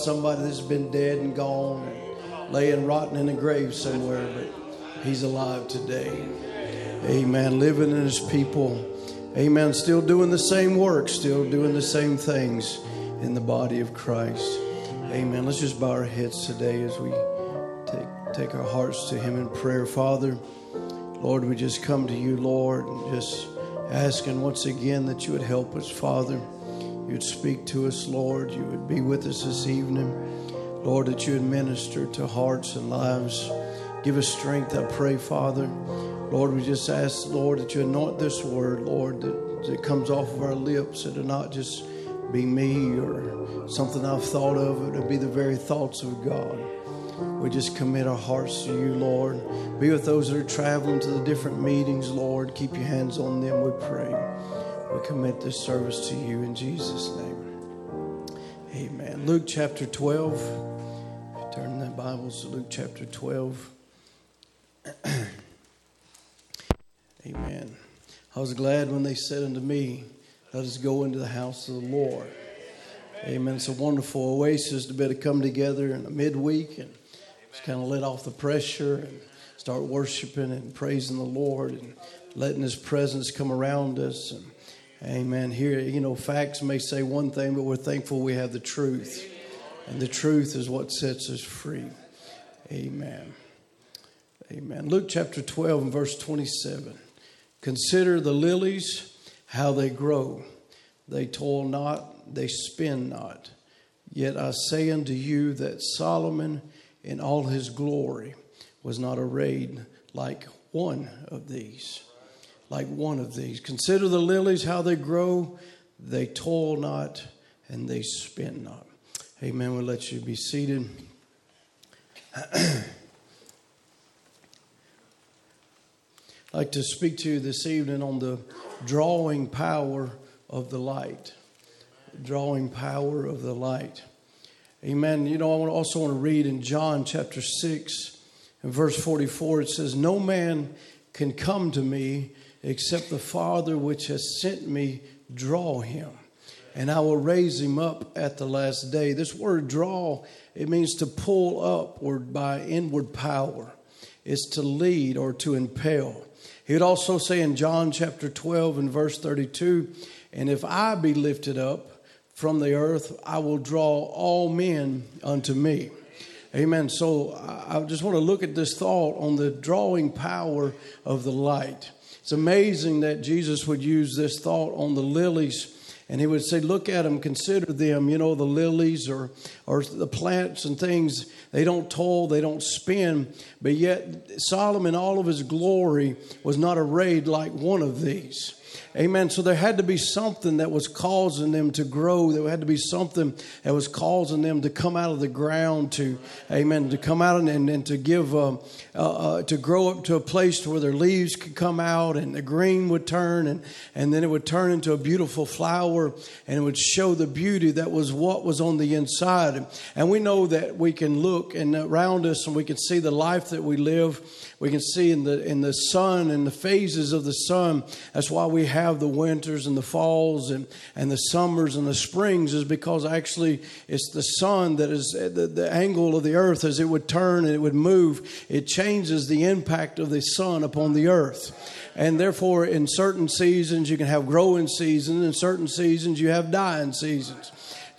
somebody that's been dead and gone and laying rotten in a grave somewhere, but He's alive today. Amen. Living in His people. Amen. Still doing the same work, still doing the same things in the body of Christ. Amen. Let's just bow our heads today as we take, take our hearts to Him in prayer. Father, Lord, we just come to you, Lord, and just asking once again that you would help us, Father. You would speak to us, Lord. You would be with us this evening. Lord, that you would minister to hearts and lives. Give us strength, I pray, Father. Lord, we just ask, Lord, that you anoint this word, Lord, that, that comes off of our lips, that it not just be me or something I've thought of, it would be the very thoughts of God. We just commit our hearts to you, Lord. Be with those that are traveling to the different meetings, Lord. Keep your hands on them, we pray. We commit this service to you in Jesus' name. Amen. Luke chapter 12. Turn the Bibles to Luke chapter 12. Amen. I was glad when they said unto me, Let us go into the house of the Lord. Amen. It's a wonderful oasis to be able to come together in a midweek and just kind of let off the pressure and start worshiping and praising the Lord and letting His presence come around us. And, amen. Here, you know, facts may say one thing, but we're thankful we have the truth. And the truth is what sets us free. Amen. Amen. Luke chapter 12 and verse 27. Consider the lilies, how they grow. They toil not, they spin not. Yet I say unto you that Solomon in all his glory was not arrayed like one of these. Like one of these. Consider the lilies, how they grow. They toil not and they spin not. Amen. We'll let you be seated. I'd like to speak to you this evening on the drawing power of the light. Drawing power of the light. Amen. You know, I also want to read in John chapter 6 and verse 44. It says, No man can come to me except the Father which has sent me draw him, and I will raise him up at the last day. This word draw, it means to pull upward by inward power, it's to lead or to impel. He would also say in John chapter 12 and verse 32 And if I be lifted up from the earth, I will draw all men unto me. Amen. So I just want to look at this thought on the drawing power of the light. It's amazing that Jesus would use this thought on the lilies and he would say, Look at them, consider them, you know, the lilies or, or the plants and things. They don't toil, they don't spin. But yet, Solomon, all of his glory, was not arrayed like one of these. Amen. So there had to be something that was causing them to grow. There had to be something that was causing them to come out of the ground to, amen, to come out and, and to give, uh, uh, uh, to grow up to a place where their leaves could come out and the green would turn and, and then it would turn into a beautiful flower and it would show the beauty that was what was on the inside. And we know that we can look and around us and we can see the life that we live. We can see in the, in the sun and the phases of the sun. That's why we have the winters and the falls and, and the summers and the springs is because actually it's the sun that is eh, the, the angle of the earth as it would turn and it would move, it changes the impact of the sun upon the earth. And therefore, in certain seasons, you can have growing seasons, in certain seasons, you have dying seasons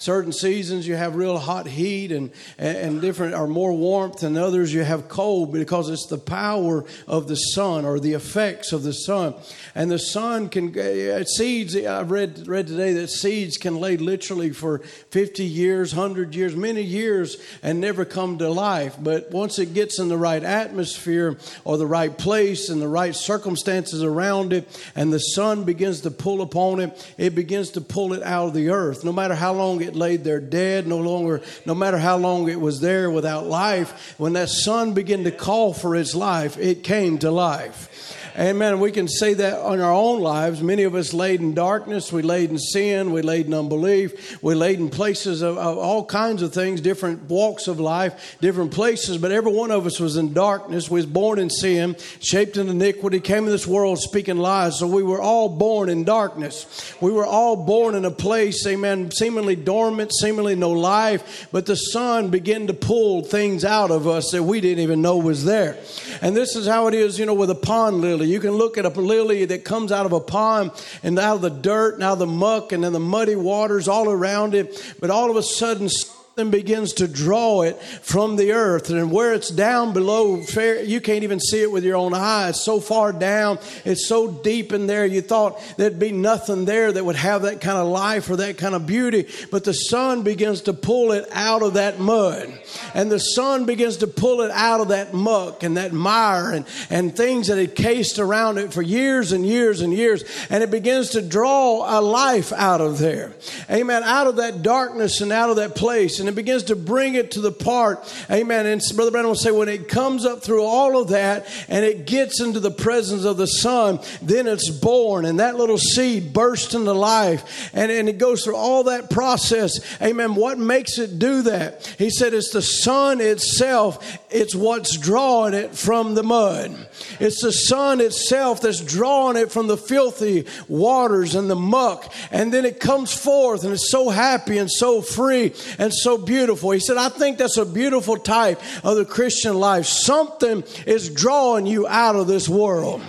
certain seasons you have real hot heat and, and different or more warmth and others. You have cold because it's the power of the sun or the effects of the sun. And the sun can uh, seeds i've read read today that seeds can lay literally for 50 years 100 years many years and never come to life. But once it gets in the right atmosphere or the right place and the right circumstances around it and the sun begins to pull upon it it begins to pull it out of the earth. No matter how long it it laid there dead, no longer, no matter how long it was there without life, when that sun began to call for its life, it came to life. Amen. We can see that on our own lives. Many of us laid in darkness, we laid in sin, we laid in unbelief, we laid in places of, of, all kinds of things, different walks of life, different places, but every one of us was in darkness. We was born in sin, shaped in iniquity, came in this world speaking lies. So we were all born in darkness. We were all born in a place, amen, seemingly dormant, seemingly no life, but the sun began to pull things out of us that we didn't even know was there. And this is how it is, you know, with a pond lily. You can look at a lily that comes out of a pond and out of the dirt and out of the muck and then the muddy waters all around it. But all of a sudden, something begins to draw it from the earth. And where it's down below, you can't even see it with your own eyes. So far down, it's so deep in there, you thought there'd be nothing there that would have that kind of life or that kind of beauty. But the sun begins to pull it out of that mud. And the sun begins to pull it out of that muck and that mire and, and things that had cased around it for years and years and years. And it begins to draw a life out of there. Amen. Out of that darkness and out of that place and it begins to bring it to the part. Amen. And Brother Branham will say, when it comes up through all of that and it gets into the presence of the Son, then it's born and that little seed bursts into life and, and it goes through all that process. Amen. What makes it do that? He said, it's the Son itself, it's what's drawing it from the mud. It's the sun itself that's drawing it from the filthy waters and the muck. And then it comes forth and it's so happy and so free and so beautiful. He said, I think that's a beautiful type of the Christian life. Something is drawing you out of this world.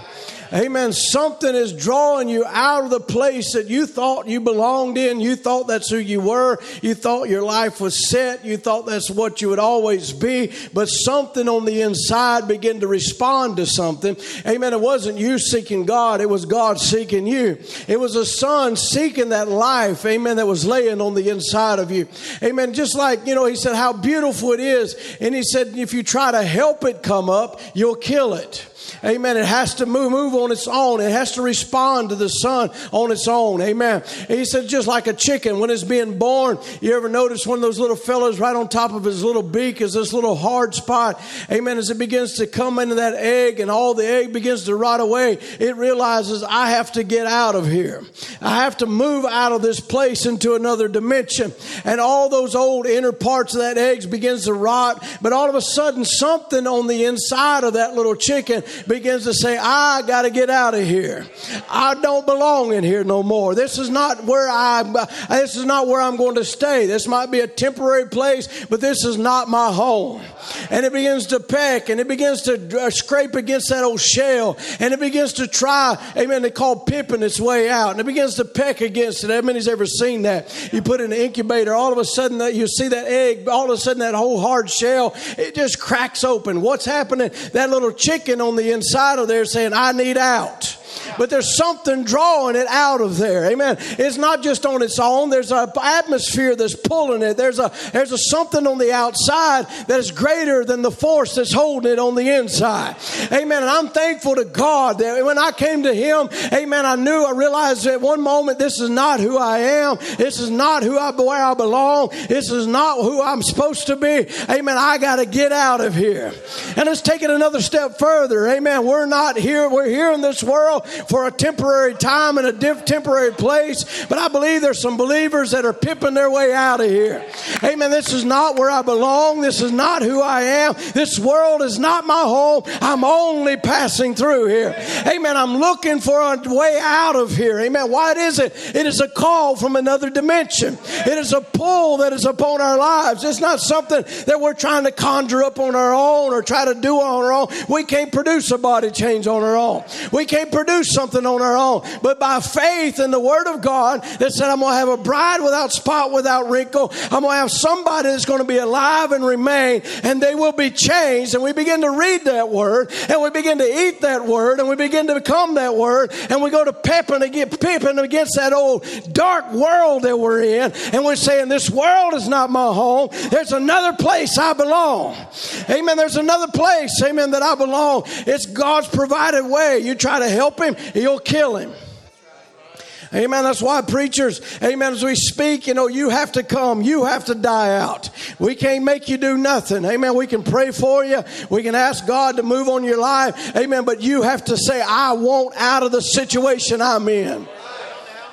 Amen. Something is drawing you out of the place that you thought you belonged in. You thought that's who you were. You thought your life was set. You thought that's what you would always be. But something on the inside began to respond to something. Amen. It wasn't you seeking God. It was God seeking you. It was a son seeking that life. Amen. That was laying on the inside of you. Amen. Just like, you know, he said how beautiful it is. And he said, if you try to help it come up, you'll kill it. Amen. It has to move, move on its own. It has to respond to the sun on its own. Amen. He said, just like a chicken when it's being born, you ever notice one of those little fellows right on top of his little beak is this little hard spot. Amen. As it begins to come into that egg and all the egg begins to rot away, it realizes I have to get out of here. I have to move out of this place into another dimension. And all those old inner parts of that egg begins to rot. But all of a sudden, something on the inside of that little chicken begins to say, I got to get out of here. I don't belong in here no more. This is not where I, this is not where I'm going to stay. This might be a temporary place, but this is not my home. And it begins to peck and it begins to uh, scrape against that old shell and it begins to try, amen, they call pipping its way out and it begins to peck against it. How many's ever seen that? You put in an incubator, all of a sudden that you see that egg, all of a sudden that whole hard shell, it just cracks open. What's happening? That little chicken on the inside of there saying, I need out but there's something drawing it out of there. Amen. It's not just on its own. There's an atmosphere that's pulling it. There's a there's a something on the outside that is greater than the force that's holding it on the inside. Amen. And I'm thankful to God that when I came to Him, Amen. I knew I realized at one moment this is not who I am. This is not who I where I belong. This is not who I'm supposed to be. Amen. I got to get out of here. And let's take it another step further. Amen. We're not here. We're here in this world for a temporary time and a diff- temporary place. But I believe there's some believers that are pipping their way out of here. Amen. This is not where I belong. This is not who I am. This world is not my home. I'm only passing through here. Amen. I'm looking for a way out of here. Amen. What is it? It is a call from another dimension. It is a pull that is upon our lives. It's not something that we're trying to conjure up on our own or try to do on our own. We can't produce a body change on our own. We can't produce something on our own, but by faith in the Word of God that said, I'm going to have a bride without spot, without wrinkle. I'm going to have somebody that's going to be alive and remain, and they will be changed. And we begin to read that Word, and we begin to eat that Word, and we begin to become that Word, and we go to pepping against, pepping against that old dark world that we're in, and we're saying, This world is not my home. There's another place I belong. Amen. There's another place, amen, that I belong. It's God's provided way. You try to help Him, you'll kill him. Amen. That's why preachers, amen, as we speak, you know, you have to come. You have to die out. We can't make you do nothing. Amen. We can pray for you. We can ask God to move on your life. Amen. But you have to say, I want out of the situation I'm in.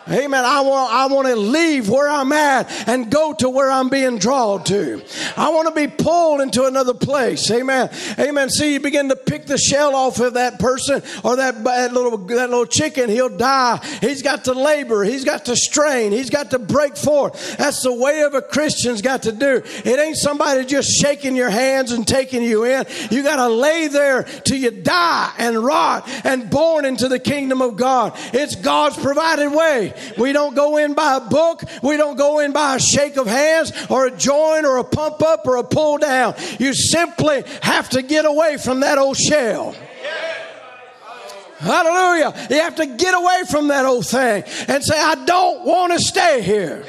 Amen. I want, I want to leave where I'm at and go to where I'm being drawn to. I want to be pulled into another place. Amen. Amen. See, you begin to pick the shell off of that person or that, that little, that little chicken. He'll die. He's got to labor. He's got to strain. He's got to break forth. That's the way of a Christian's got to do. It ain't somebody just shaking your hands and taking you in. You got to lay there till you die and rot and born into the kingdom of God. It's God's provided way. We don't go in by a book. We don't go in by a shake of hands or a join or a pump up or a pull down. You simply have to get away from that old shell. Hallelujah. You have to get away from that old thing and say, I don't want to stay here.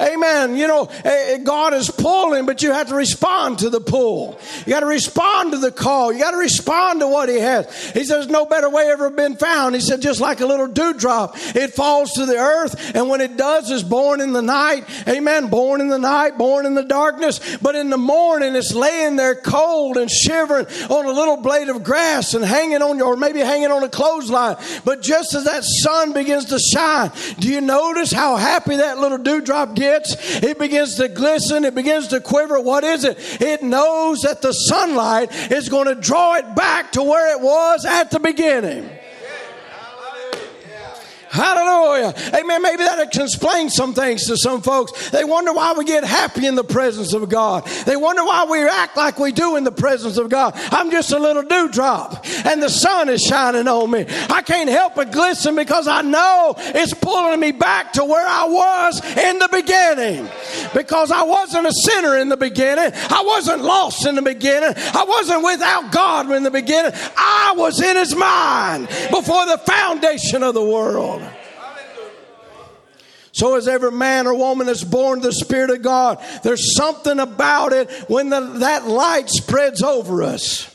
Amen. You know, eh, eh, God is pulling, but you have to respond to the pull. You got to respond to the call. You got to respond to what He has. He says, no better way ever been found. He said, just like a little dewdrop, it falls to the earth, and when it does, is born in the night. Amen. Born in the night, born in the darkness, but in the morning, it's laying there cold and shivering on a little blade of grass and hanging on, your, or maybe hanging on a clothesline. But just as that sun begins to shine, do you notice how happy that little dewdrop gets? It begins to glisten, it begins to quiver. What is it? It knows that the sunlight is going to draw it back to where it was at the beginning. Hallelujah. Amen. Maybe that can explain some things to some folks. They wonder why we get happy in the presence of God. They wonder why we act like we do in the presence of God. I'm just a little dewdrop and the sun is shining on me. I can't help but glisten because I know it's pulling me back to where I was in the beginning. Because I wasn't a sinner in the beginning. I wasn't lost in the beginning. I wasn't without God in the beginning. I was in his mind before the foundation of the world. So is every man or woman that's born the Spirit of God. There's something about it when the, that light spreads over us.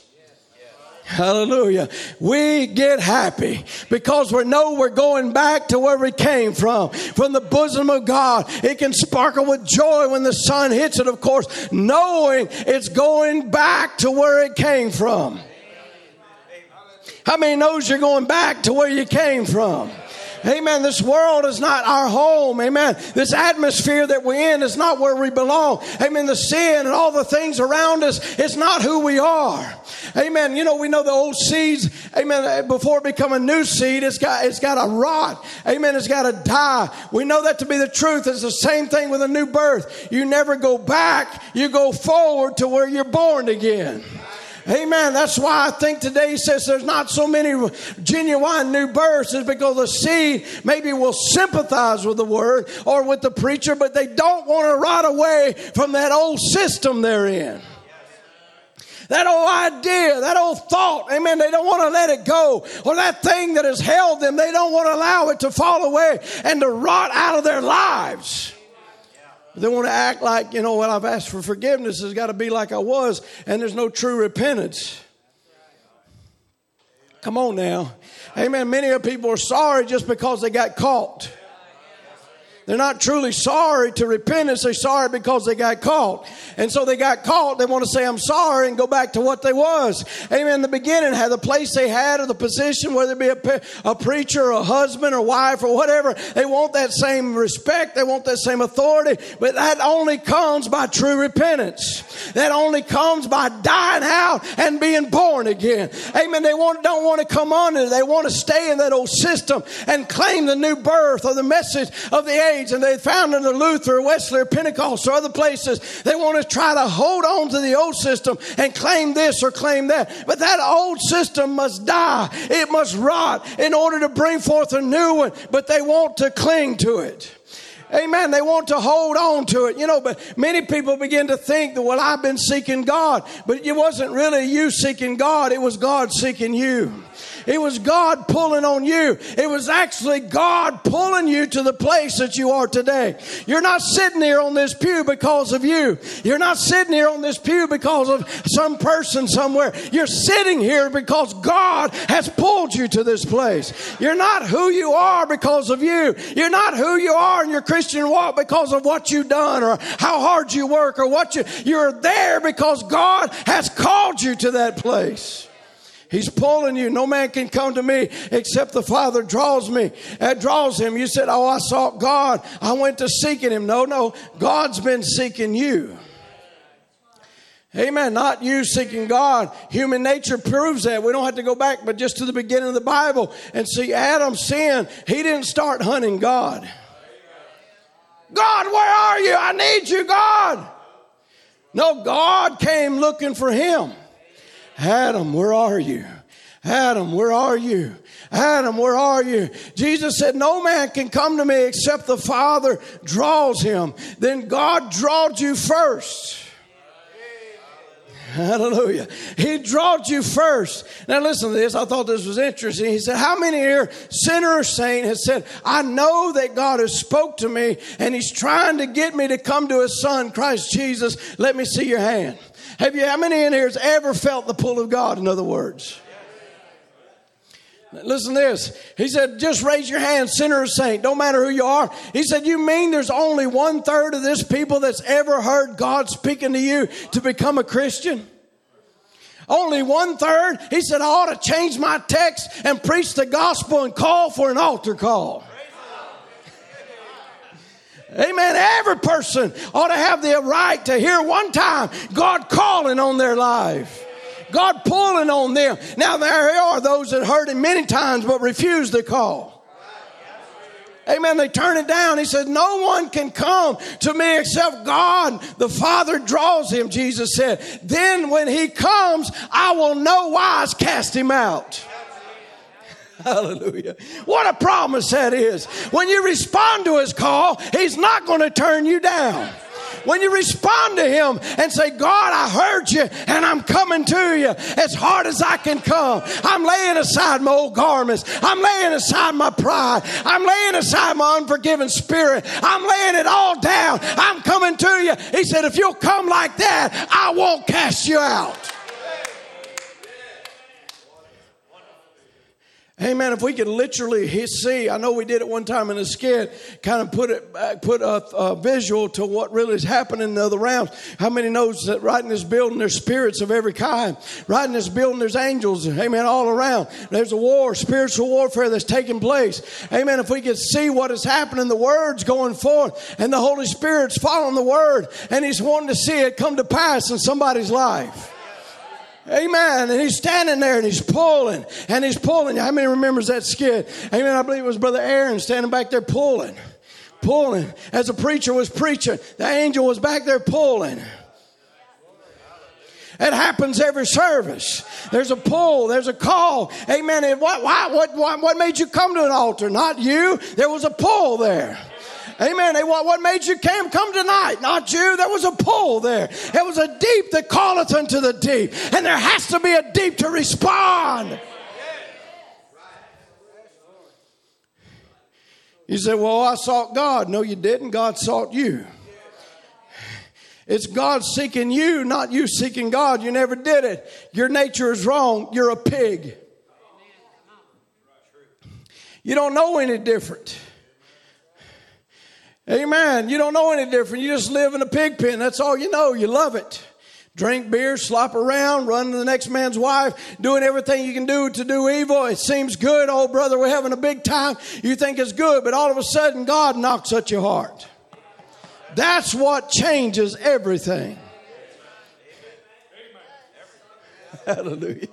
Hallelujah. We get happy because we know we're going back to where we came from, from the bosom of God. It can sparkle with joy when the sun hits it, of course, knowing it's going back to where it came from. How many knows you're going back to where you came from? Amen. This world is not our home. Amen. This atmosphere that we're in is not where we belong. Amen. The sin and all the things around us is not who we are. Amen. You know, we know the old seeds, amen, uh, before it become a new seed, it's got, it's got to rot. Amen. It's got to die. We know that to be the truth. It's the same thing with a new birth. You never go back. You go forward to where you're born again. Amen. That's why I think today says there's not so many genuine new births is because the seed maybe will sympathize with the word or with the preacher, but they don't want to rot away from that old system they're in that old idea, that old thought, amen, they don't want to let it go. Or that thing that has held them, they don't want to allow it to fall away and to rot out of their lives. They want to act like, you know, well, I've asked for forgiveness. It's got to be like I was, and there's no true repentance. Come on now. Amen. Many of people are sorry just because they got caught. They're not truly sorry to repentance. They're sorry because they got caught. And so they got caught. They want to say, I'm sorry and go back to what they was. Amen. In the beginning, had the place they had or the position, whether it be a, a preacher or a husband or wife or whatever. They want that same respect. They want that same authority. But that only comes by true repentance. That only comes by dying out and being born again. Amen. They want, don't want to come under. They want to stay in that old system and claim the new birth or the message of the age and they found in the Luther, Wesley, or Pentecost, or other places, they want to try to hold on to the old system and claim this or claim that. But that old system must die. It must rot in order to bring forth a new one. But they want to cling to it. Amen. They want to hold on to it, you know, but many people begin to think that, well, I've been seeking God, but it wasn't really you seeking God. It was God seeking you. It was God pulling on you. It was actually God pulling you to the place that you are today. You're not sitting here on this pew because of you. You're not sitting here on this pew because of some person somewhere. You're sitting here because God has pulled you to this place. You're not who you are because of you. You're not who you are in your Christian walk because of what you've done or how hard you work or what you, you're there because God has called you to that place. He's pulling you. No man can come to me except the Father draws me, uh, draws him. You said, Oh, I sought God. I went to seeking him. No, no. God's been seeking you. Amen. Not you seeking God. Human nature proves that. We don't have to go back, but just to the beginning of the Bible and see Adam sin. He didn't start hunting God. God, where are you? I need you, God. No, God came looking for him. Adam, where are you? Adam, where are you? Adam, where are you? Jesus said, No man can come to me except the Father draws him. Then God drawed you first. Hallelujah. He drawed you first. Now listen to this. I thought this was interesting. He said, How many here, sinner or saint, has said, I know that God has spoke to me and he's trying to get me to come to his son, Christ Jesus. Let me see your hand. Have you, how many in here has ever felt the pull of God, in other words? Listen to this. He said, just raise your hand, sinner or saint, don't matter who you are. He said, You mean there's only one third of this people that's ever heard God speaking to you to become a Christian? Only one third? He said, I ought to change my text and preach the gospel and call for an altar call. Amen. Every person ought to have the right to hear one time God calling on their life. God pulling on them. Now, there are those that heard him many times but refused the call. Amen. They turn it down. He said, No one can come to me except God. The Father draws him, Jesus said. Then when he comes, I will no wise cast him out. Hallelujah. What a promise that is. When you respond to his call, he's not going to turn you down. When you respond to Him and say, God, I heard you and I'm coming to you as hard as I can come. I'm laying aside my old garments. I'm laying aside my pride. I'm laying aside my unforgiving spirit. I'm laying it all down. I'm coming to you. He said, if you'll come like that, I won't cast you out. Amen. If we could literally see, I know we did it one time in a skit, kind of put it, put a, a, visual to what really is happening in the other realms. How many knows that right in this building there's spirits of every kind? Right in this building there's angels. Amen. All around. There's a war, spiritual warfare that's taking place. Amen. If we could see what is happening, the words going forth, and the Holy Spirit's following the word, and He's wanting to see it come to pass in somebody's life. Amen. And he's standing there and he's pulling and he's pulling. How many remembers that skit? Amen. I believe it was Brother Aaron standing back there pulling, pulling. As a preacher was preaching, the angel was back there pulling. It happens every service. There's a pull, there's a call. Amen. And what, why, what, what, what made you come to an altar? Not you. There was a pull there. Amen. Hey, what, what made you come, come tonight? Not you. There was a pull there. It was a deep that calleth unto the deep. And there has to be a deep to respond. You say, Well, I sought God. No, you didn't. God sought you. It's God seeking you, not you seeking God. You never did it. Your nature is wrong. You're a pig. You don't know any different. Amen. You don't know any different. You just live in a pig pen. That's all you know. You love it. Drink beer, slop around, run to the next man's wife, doing everything you can do to do evil. It seems good. Oh, brother, we're having a big time. You think it's good, but all of a sudden, God knocks at your heart. That's what changes everything. Hallelujah.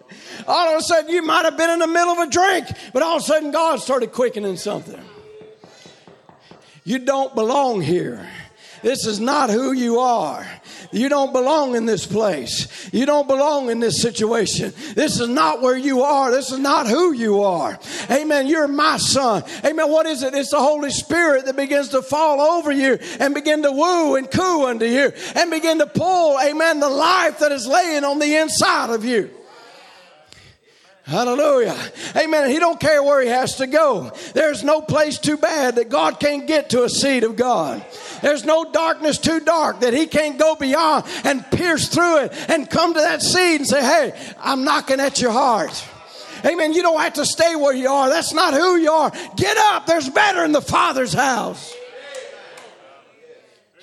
All of a sudden, you might have been in the middle of a drink, but all of a sudden, God started quickening something. You don't belong here. This is not who you are. You don't belong in this place. You don't belong in this situation. This is not where you are. This is not who you are. Amen. You're my son. Amen. What is it? It's the Holy Spirit that begins to fall over you and begin to woo and coo unto you and begin to pull, amen, the life that is laying on the inside of you. Hallelujah. Amen. He don't care where he has to go. There's no place too bad that God can't get to a seed of God. There's no darkness too dark that he can't go beyond and pierce through it and come to that seed and say, Hey, I'm knocking at your heart. Amen. You don't have to stay where you are. That's not who you are. Get up. There's better in the Father's house.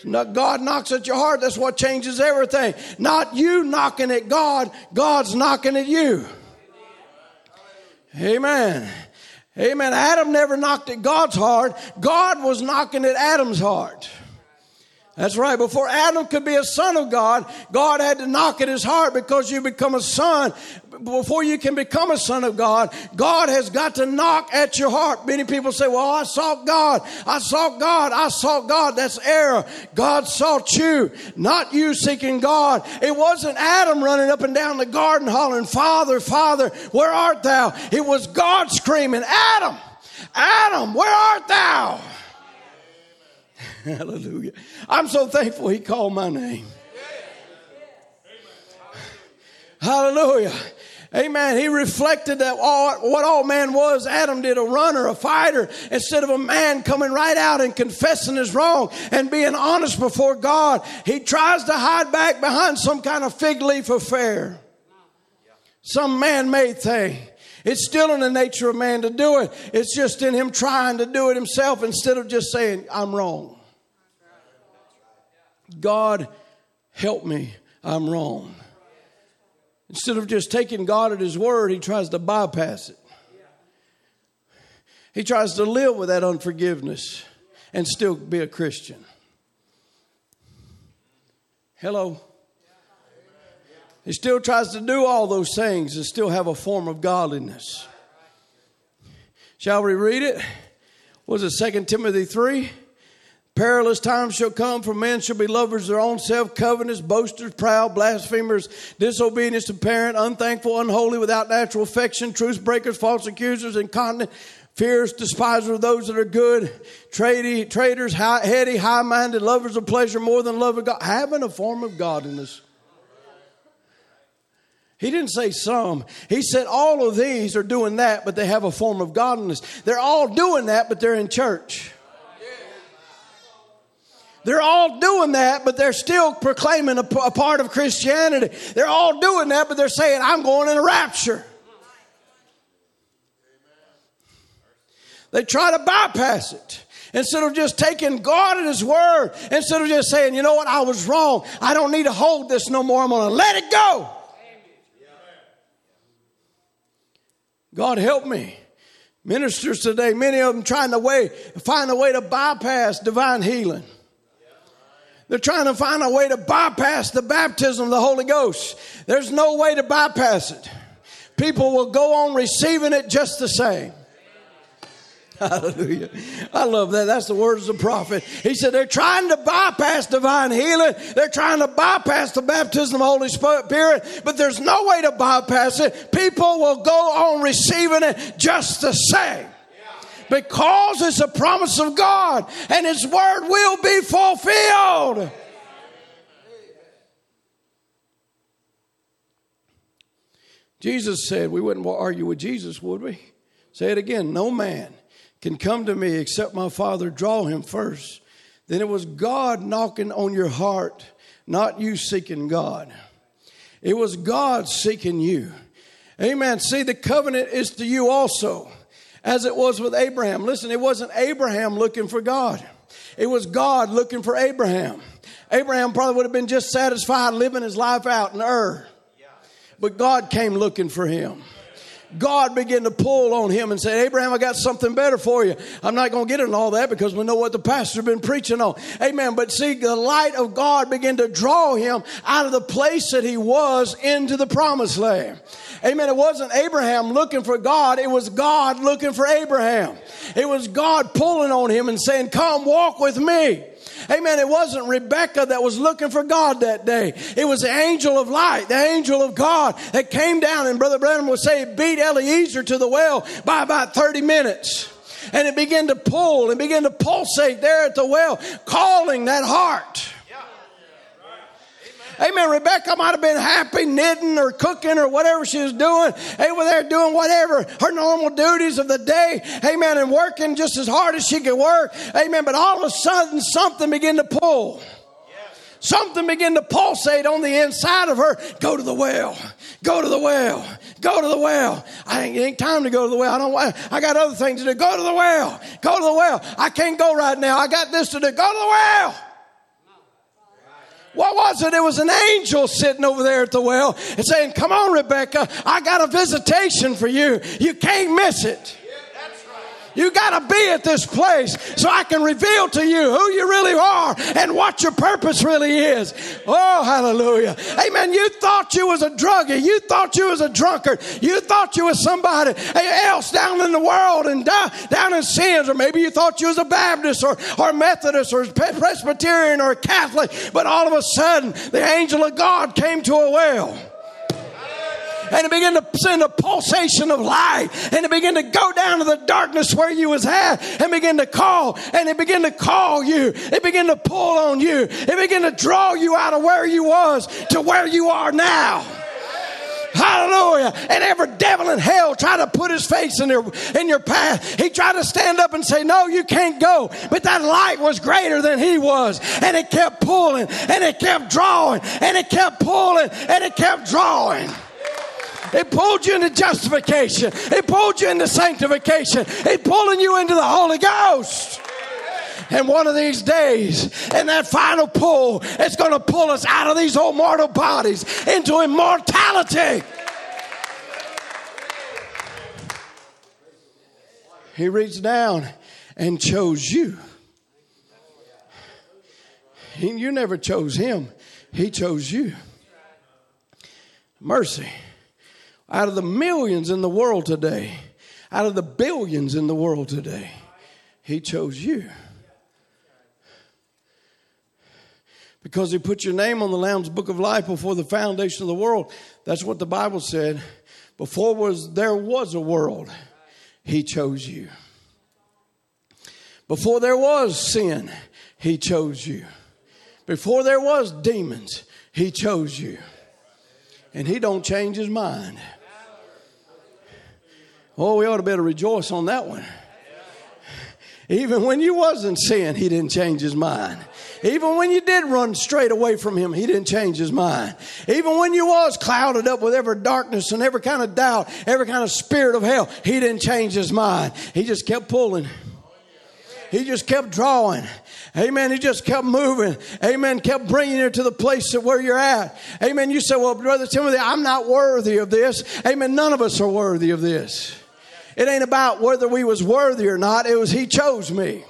God knocks at your heart. That's what changes everything. Not you knocking at God. God's knocking at you. Amen. Amen. Adam never knocked at God's heart. God was knocking at Adam's heart. That's right. Before Adam could be a son of God, God had to knock at his heart because you become a son. Before you can become a son of God, God has got to knock at your heart. Many people say, Well, I sought God. I sought God. I sought God. That's error. God sought you, not you seeking God. It wasn't Adam running up and down the garden hollering, Father, Father, where art thou? It was God screaming, Adam, Adam, where art thou? Hallelujah. I'm so thankful he called my name. Hallelujah. Amen. He reflected that all, what all man was. Adam did a runner, a fighter, instead of a man coming right out and confessing his wrong and being honest before God. He tries to hide back behind some kind of fig leaf affair, some man made thing. It's still in the nature of man to do it. It's just in him trying to do it himself instead of just saying, I'm wrong. God, help me, I'm wrong. Instead of just taking God at His word, he tries to bypass it. He tries to live with that unforgiveness and still be a Christian. Hello. He still tries to do all those things and still have a form of godliness. Shall we read it? Was it 2 Timothy 3? Perilous times shall come, for men shall be lovers of their own self, covetous, boasters, proud, blasphemers, disobedient to parent, unthankful, unholy, without natural affection, truce breakers, false accusers, incontinent, fierce, despisers of those that are good, trady, traitors, high, heady, high minded, lovers of pleasure more than love of God, having a form of godliness. He didn't say some. He said all of these are doing that, but they have a form of godliness. They're all doing that, but they're in church. They're all doing that, but they're still proclaiming a, a part of Christianity. They're all doing that, but they're saying, I'm going in a rapture. They try to bypass it. Instead of just taking God at His word, instead of just saying, you know what, I was wrong. I don't need to hold this no more. I'm going to let it go. God help me. Ministers today, many of them trying to way, find a way to bypass divine healing. They're trying to find a way to bypass the baptism of the Holy Ghost. There's no way to bypass it. People will go on receiving it just the same. Hallelujah. I love that. That's the words of the prophet. He said they're trying to bypass divine healing. They're trying to bypass the baptism of the Holy Spirit, but there's no way to bypass it. People will go on receiving it just the same because it's a promise of God and His word will be fulfilled. Jesus said, we wouldn't argue with Jesus, would we? Say it again. No man can come to me except my Father draw him first. Then it was God knocking on your heart, not you seeking God. It was God seeking you. Amen. See, the covenant is to you also as it was with Abraham. Listen, it wasn't Abraham looking for God, it was God looking for Abraham. Abraham probably would have been just satisfied living his life out in Ur. But God came looking for him. God began to pull on him and said, Abraham, I got something better for you. I'm not going to get into all that because we know what the pastor's been preaching on. Amen. But see, the light of God began to draw him out of the place that he was into the promised land. Amen. It wasn't Abraham looking for God. It was God looking for Abraham. It was God pulling on him and saying, come walk with me. Amen. It wasn't Rebecca that was looking for God that day. It was the angel of light, the angel of God that came down and Brother Branham would say beat Eliezer to the well by about 30 minutes. And it began to pull and began to pulsate there at the well, calling that heart. Amen. Rebecca might have been happy knitting or cooking or whatever she was doing. Over there doing whatever her normal duties of the day. Amen. And working just as hard as she could work. Amen. But all of a sudden something began to pull. Something began to pulsate on the inside of her. Go to the well. Go to the well. Go to the well. I ain't, ain't time to go to the well. I don't I got other things to do. Go to the well. Go to the well. I can't go right now. I got this to do. Go to the well. What was it? It was an angel sitting over there at the well and saying, Come on, Rebecca, I got a visitation for you. You can't miss it. You got to be at this place so I can reveal to you who you really are and what your purpose really is. Oh, hallelujah. Amen. You thought you was a druggie. You thought you was a drunkard. You thought you was somebody else down in the world and down in sins. Or maybe you thought you was a Baptist or, or Methodist or Presbyterian or Catholic. But all of a sudden, the angel of God came to a well and it began to send a pulsation of light and it began to go down to the darkness where you was at and begin to call and it began to call you. It began to pull on you. It began to draw you out of where you was to where you are now. Hallelujah. And every devil in hell tried to put his face in your, in your path. He tried to stand up and say, No, you can't go. But that light was greater than he was. And it kept pulling and it kept drawing and it kept pulling and it kept drawing. It pulled you into justification. It pulled you into sanctification. It pulling you into the Holy Ghost. And one of these days, in that final pull, it's going to pull us out of these old mortal bodies into immortality. He reached down and chose you. He, you never chose him, he chose you. Mercy out of the millions in the world today, out of the billions in the world today, He chose you. Because He put your name on the Lamb's Book of Life before the foundation of the world. That's what the Bible said. Before was there was a world, He chose you. Before there was sin, He chose you. Before there was demons, He chose you and he don't change his mind. Oh, we ought to be able to rejoice on that one. Even when you wasn't sin, he didn't change his mind. Even when you did run straight away from him, he didn't change his mind. Even when you was clouded up with every darkness and every kind of doubt, every kind of spirit of hell, he didn't change his mind. He just kept pulling. He just kept drawing. Amen. He just kept moving. Amen. Kept bringing you to the place of where you're at. Amen. You say, well, Brother Timothy, I'm not worthy of this. Amen. None of us are worthy of this. It ain't about whether we was worthy or not. It was He chose me.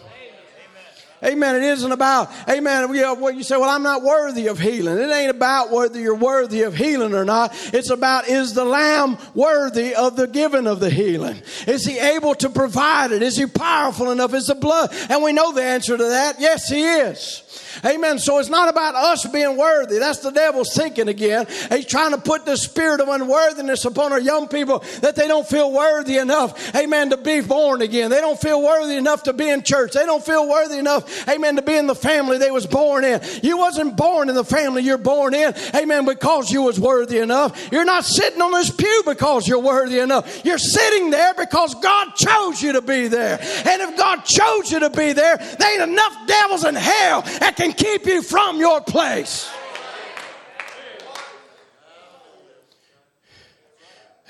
Amen. It isn't about, amen, what you say, well, I'm not worthy of healing. It ain't about whether you're worthy of healing or not. It's about, is the lamb worthy of the giving of the healing? Is he able to provide it? Is he powerful enough? Is the blood? And we know the answer to that. Yes, he is. Amen. So it's not about us being worthy. That's the devil sinking again. He's trying to put the spirit of unworthiness upon our young people that they don't feel worthy enough, amen, to be born again. They don't feel worthy enough to be in church. They don't feel worthy enough, amen, to be in the family they was born in. You wasn't born in the family you're born in, amen, because you was worthy enough. You're not sitting on this pew because you're worthy enough. You're sitting there because God chose you to be there. And if God chose you to be there, there ain't enough devils in hell can keep you from your place.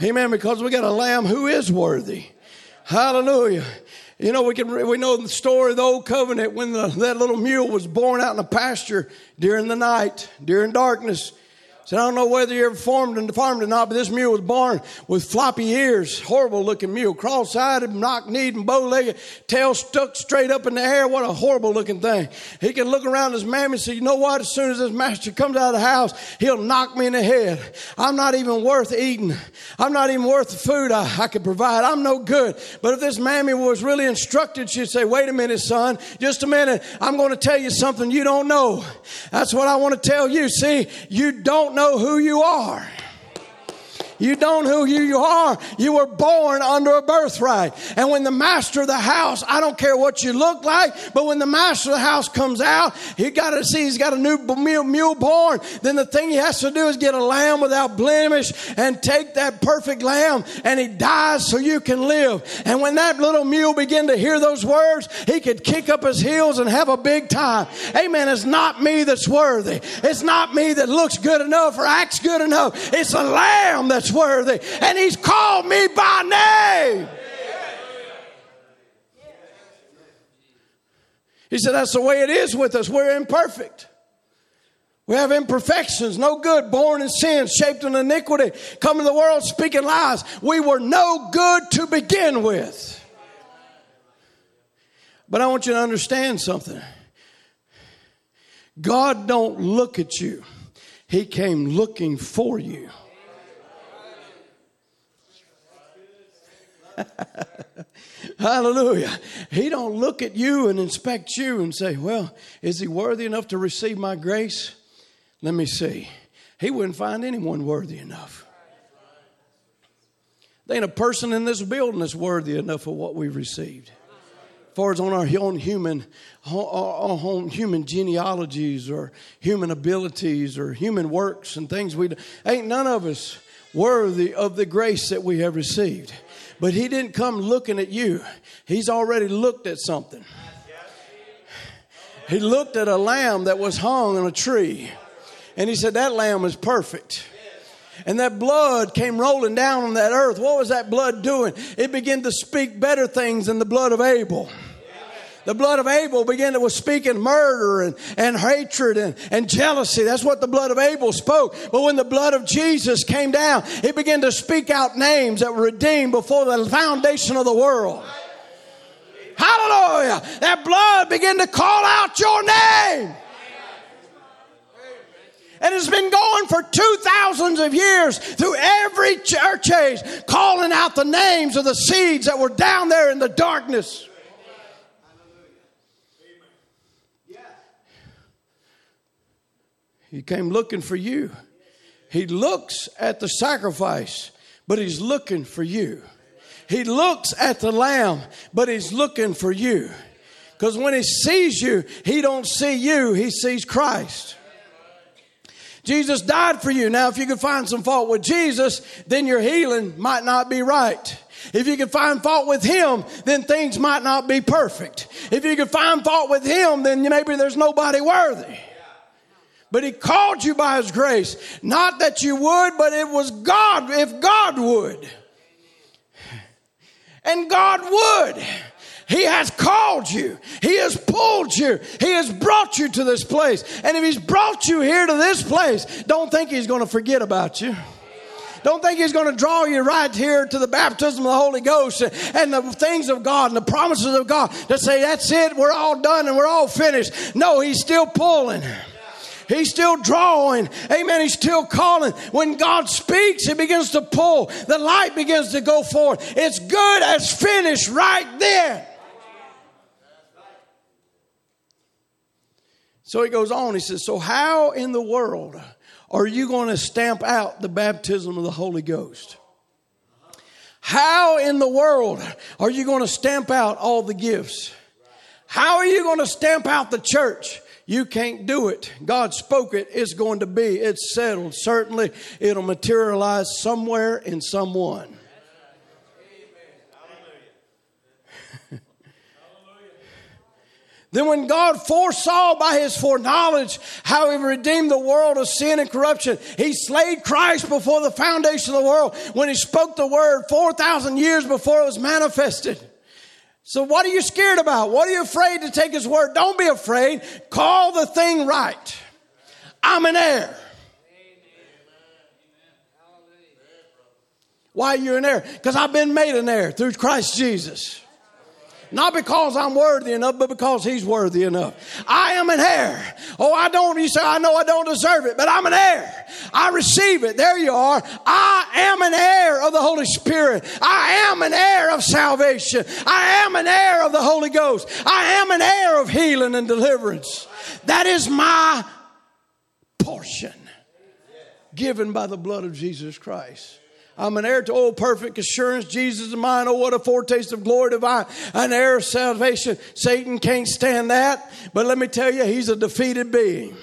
Amen. Because we got a lamb who is worthy. Hallelujah. You know, we can we know the story of the old covenant when the, that little mule was born out in the pasture during the night, during darkness. So I don't know whether you ever farmed and farmed or not, but this mule was born with floppy ears, horrible looking mule, cross eyed, knock-kneed, and bow-legged, tail stuck straight up in the air. What a horrible looking thing. He can look around his mammy and say, you know what? As soon as this master comes out of the house, he'll knock me in the head. I'm not even worth eating. I'm not even worth the food I, I could provide. I'm no good. But if this mammy was really instructed, she'd say, wait a minute, son, just a minute. I'm going to tell you something you don't know. That's what I want to tell you. See, you don't know who you are. You don't know who you are. You were born under a birthright. And when the master of the house, I don't care what you look like, but when the master of the house comes out, he got to see he's got a new mule, mule born. Then the thing he has to do is get a lamb without blemish and take that perfect lamb and he dies so you can live. And when that little mule began to hear those words, he could kick up his heels and have a big time. Amen. It's not me that's worthy. It's not me that looks good enough or acts good enough. It's a lamb that's worthy. And he's called me by name. He said, That's the way it is with us. We're imperfect. We have imperfections, no good, born in sin, shaped in iniquity, come to the world speaking lies. We were no good to begin with. But I want you to understand something. God don't look at you. He came looking for you. Hallelujah. He don't look at you and inspect you and say, "Well, is he worthy enough to receive my grace?" Let me see. He wouldn't find anyone worthy enough. There ain't a person in this building that's worthy enough of what we've received. As far as on our own human, our own human genealogies or human abilities or human works and things we ain't none of us worthy of the grace that we have received. But he didn't come looking at you. He's already looked at something. He looked at a lamb that was hung on a tree. And he said, That lamb is perfect. And that blood came rolling down on that earth. What was that blood doing? It began to speak better things than the blood of Abel. The blood of Abel began to was speaking murder and, and hatred and, and jealousy. That's what the blood of Abel spoke. But when the blood of Jesus came down, it began to speak out names that were redeemed before the foundation of the world. Hallelujah. That blood began to call out your name. And it's been going for two thousands of years through every church age, calling out the names of the seeds that were down there in the darkness. He came looking for you. He looks at the sacrifice, but he's looking for you. He looks at the lamb, but he's looking for you. Because when he sees you, he don't see you, he sees Christ. Jesus died for you. Now, if you can find some fault with Jesus, then your healing might not be right. If you can find fault with him, then things might not be perfect. If you can find fault with him, then maybe there's nobody worthy. But he called you by his grace. Not that you would, but it was God, if God would. And God would. He has called you. He has pulled you. He has brought you to this place. And if He's brought you here to this place, don't think He's going to forget about you. Don't think He's going to draw you right here to the baptism of the Holy Ghost and the things of God and the promises of God to say, that's it, we're all done and we're all finished. No, He's still pulling. He's still drawing. Amen. He's still calling. When God speaks, He begins to pull. The light begins to go forth. It's good as finished right there. So he goes on, he says, So, how in the world are you going to stamp out the baptism of the Holy Ghost? How in the world are you going to stamp out all the gifts? How are you going to stamp out the church? You can't do it. God spoke it. It's going to be. It's settled. Certainly, it'll materialize somewhere in someone. Then, when God foresaw by his foreknowledge how he redeemed the world of sin and corruption, he slayed Christ before the foundation of the world when he spoke the word 4,000 years before it was manifested. So, what are you scared about? What are you afraid to take his word? Don't be afraid. Call the thing right. I'm an heir. Why are you an heir? Because I've been made an heir through Christ Jesus. Not because I'm worthy enough, but because He's worthy enough. I am an heir. Oh, I don't, you say, I know I don't deserve it, but I'm an heir. I receive it. There you are. I am an heir of the Holy Spirit. I am an heir of salvation. I am an heir of the Holy Ghost. I am an heir of healing and deliverance. That is my portion given by the blood of Jesus Christ. I'm an heir to all perfect assurance. Jesus is mine. Oh, what a foretaste of glory divine. An heir of salvation. Satan can't stand that. But let me tell you, he's a defeated being.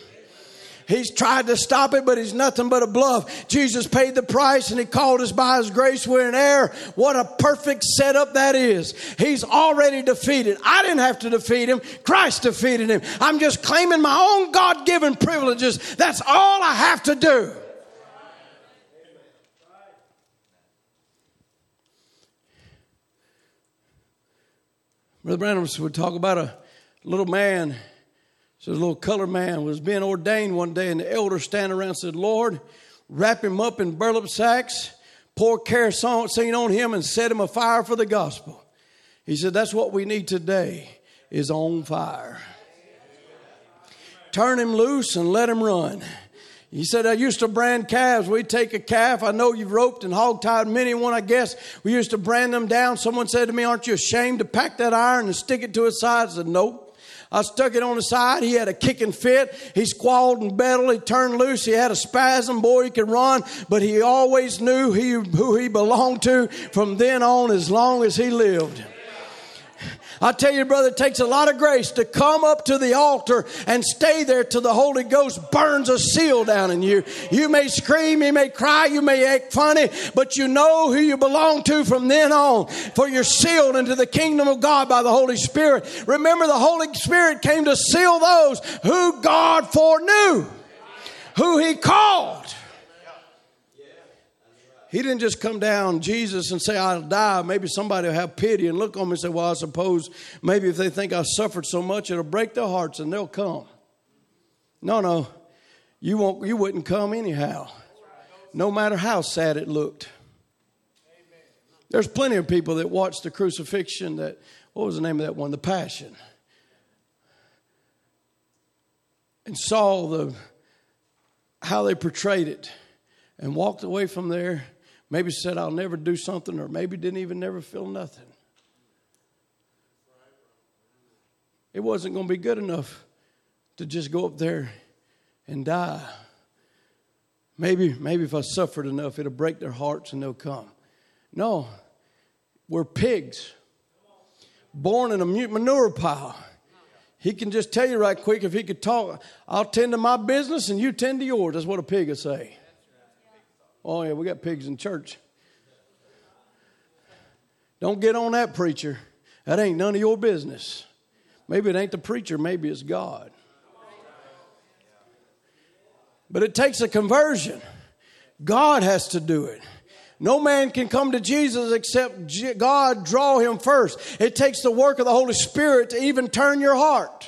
He's tried to stop it, but he's nothing but a bluff. Jesus paid the price and he called us by his grace. We're an heir. What a perfect setup that is. He's already defeated. I didn't have to defeat him. Christ defeated him. I'm just claiming my own God given privileges. That's all I have to do. Brother Branham would talk about a little man so a little colored man was being ordained one day, and the elder standing around said, Lord, wrap him up in burlap sacks, pour kerosene on him, and set him afire for the gospel. He said, That's what we need today is on fire. Turn him loose and let him run. He said, I used to brand calves. We'd take a calf. I know you've roped and hog tied many one, I guess. We used to brand them down. Someone said to me, Aren't you ashamed to pack that iron and stick it to his side? I said, Nope. I stuck it on the side. He had a kicking fit. He squalled and battled. He turned loose. He had a spasm. Boy, he could run, but he always knew he, who he belonged to from then on as long as he lived. I tell you, brother, it takes a lot of grace to come up to the altar and stay there till the Holy Ghost burns a seal down in you. You may scream, you may cry, you may act funny, but you know who you belong to from then on, for you're sealed into the kingdom of God by the Holy Spirit. Remember, the Holy Spirit came to seal those who God foreknew, who He called. He didn't just come down, Jesus, and say, I'll die. Maybe somebody will have pity and look on me and say, Well, I suppose maybe if they think I suffered so much, it'll break their hearts and they'll come. No, no. You, won't, you wouldn't come anyhow, no matter how sad it looked. There's plenty of people that watched the crucifixion that, what was the name of that one? The Passion. And saw the, how they portrayed it and walked away from there Maybe said, I'll never do something, or maybe didn't even never feel nothing. It wasn't going to be good enough to just go up there and die. Maybe, maybe if I suffered enough, it'll break their hearts and they'll come. No, we're pigs, born in a manure pile. He can just tell you right quick if he could talk, I'll tend to my business and you tend to yours. That's what a pig will say. Oh, yeah, we got pigs in church. Don't get on that preacher. That ain't none of your business. Maybe it ain't the preacher, maybe it's God. But it takes a conversion. God has to do it. No man can come to Jesus except God draw him first. It takes the work of the Holy Spirit to even turn your heart.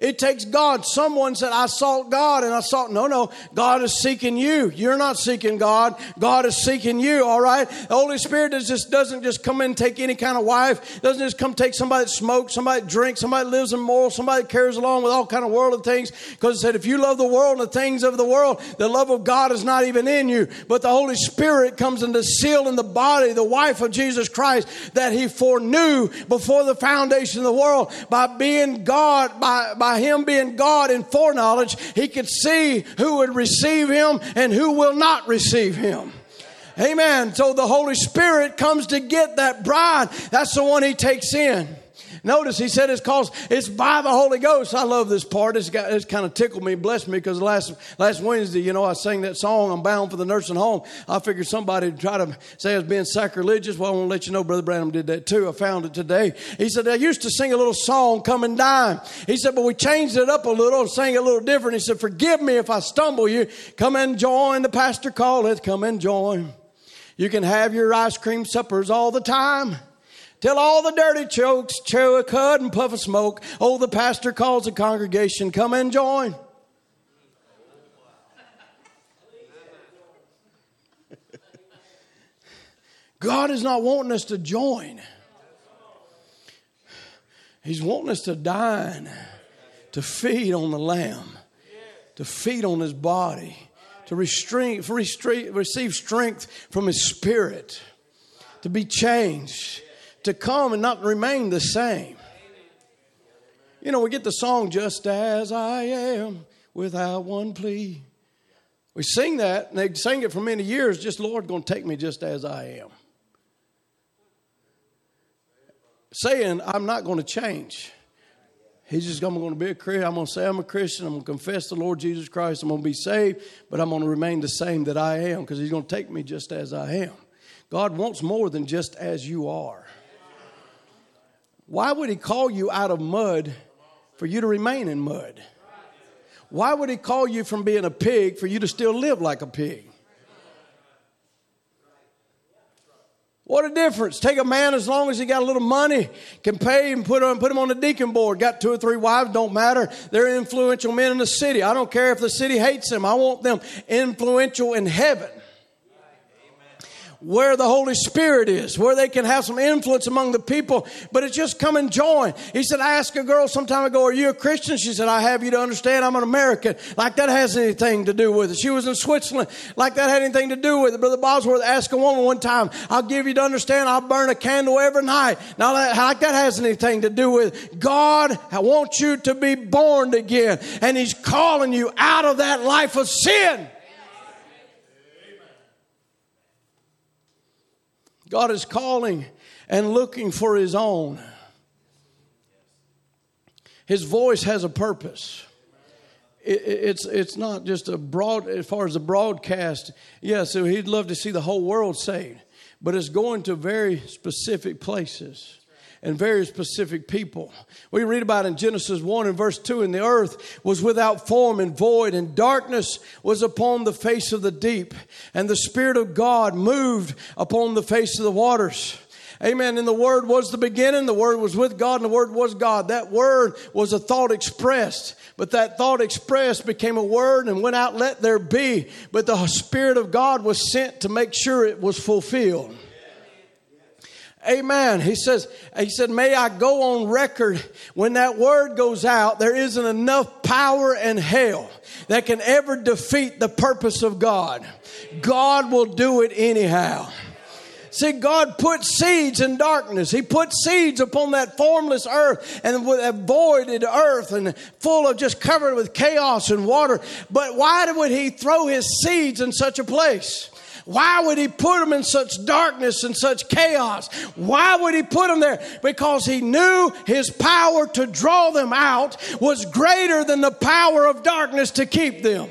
It takes God. Someone said, I sought God, and I sought, no, no, God is seeking you. You're not seeking God. God is seeking you, all right? The Holy Spirit just, doesn't just come in and take any kind of wife, doesn't just come take somebody that smokes, somebody that drinks, somebody that lives immoral, somebody that carries along with all kind of worldly things. Because it said, if you love the world and the things of the world, the love of God is not even in you. But the Holy Spirit comes into seal in the body, the wife of Jesus Christ, that He foreknew before the foundation of the world by being God, by, by by him being God in foreknowledge, he could see who would receive him and who will not receive him. Amen. So the Holy Spirit comes to get that bride. That's the one he takes in. Notice he said it's called it's by the Holy Ghost. I love this part. It's got it's kind of tickled me, blessed me because last last Wednesday, you know, I sang that song. I'm bound for the nursing home. I figured somebody would try to say I was being sacrilegious. Well, I want to let you know, Brother Branham did that too. I found it today. He said I used to sing a little song, "Come and Dine." He said, but we changed it up a little, sang it a little different. He said, "Forgive me if I stumble you. Come and join the pastor call. Let's come and join." You can have your ice cream suppers all the time. Till all the dirty chokes chew a cud and puff a smoke. Oh, the pastor calls the congregation, come and join. God is not wanting us to join. He's wanting us to dine, to feed on the Lamb, to feed on His body, to receive strength from His Spirit, to be changed to come and not remain the same. You know, we get the song, Just as I am, without one plea. We sing that, and they sing it for many years, just Lord to take me just as I am. Saying, I'm not to change. He's just I'm to be a Christian. I'm to say I'm a Christian. I'm to confess the Lord Jesus Christ. I'm to be saved, but I'm to remain the same that I am because He's to take me just as I am. God wants more than just as you are. Why would He call you out of mud for you to remain in mud? Why would he call you from being a pig for you to still live like a pig? What a difference. Take a man as long as he got a little money, can pay and put him, put him on the deacon board. Got two or three wives, don't matter. They're influential men in the city. I don't care if the city hates them. I want them influential in heaven where the Holy Spirit is, where they can have some influence among the people, but it's just come and join. He said, I asked a girl some time ago, Are you a Christian? She said, I have you to understand I'm an American. Like that has anything to do with it. She was in Switzerland, like that had anything to do with it. Brother Bosworth asked a woman one time, I'll give you to understand I'll burn a candle every night. Now, that, like that has anything to do with it. God wants you to be born again, and He's calling you out of that life of sin. God is calling and looking for His own. His voice has a purpose. it's, it's not just a broad, as far as the broadcast, yes, so he'd love to see the whole world saved, but it's going to very specific places and very specific people. We read about in Genesis 1 and verse 2 and the earth was without form and void, and darkness was upon the face of the deep, and the Spirit of God moved upon the face of the waters. Amen. And the Word was the beginning. The Word was with God, and the Word was God. That Word was a thought expressed. But that thought expressed became a word and went out, let there be. But the Spirit of God was sent to make sure it was fulfilled. Amen. He says, he said, may I go on record when that word goes out, there isn't enough power in hell that can ever defeat the purpose of God. God will do it anyhow. See, God put seeds in darkness. He put seeds upon that formless earth and that voided earth and full of just covered with chaos and water. But why would He throw His seeds in such a place? Why would he put them in such darkness and such chaos? Why would he put them there? Because he knew his power to draw them out was greater than the power of darkness to keep them.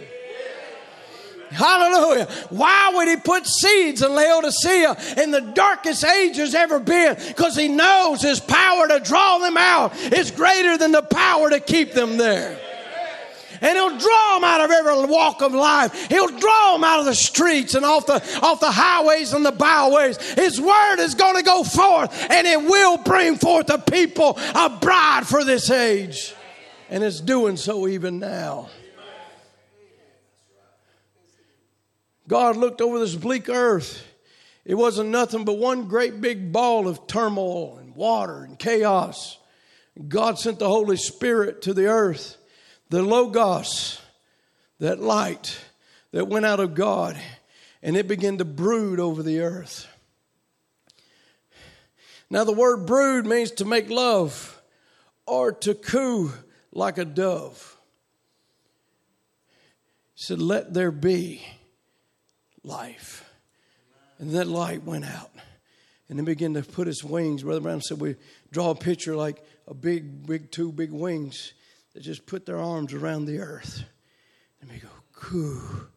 Hallelujah. Why would he put seeds in Laodicea in the darkest ages ever been? Because he knows his power to draw them out is greater than the power to keep them there and he'll draw them out of every walk of life. He'll draw them out of the streets and off the off the highways and the byways. His word is going to go forth and it will bring forth a people, a bride for this age. And it's doing so even now. God looked over this bleak earth. It wasn't nothing but one great big ball of turmoil and water and chaos. God sent the Holy Spirit to the earth the Logos, that light that went out of God, and it began to brood over the earth. Now, the word brood means to make love or to coo like a dove. He said, Let there be life. And that light went out. And then began to put its wings. Brother Brown said, We draw a picture like a big, big, two big wings that just put their arms around the earth and we go, coo,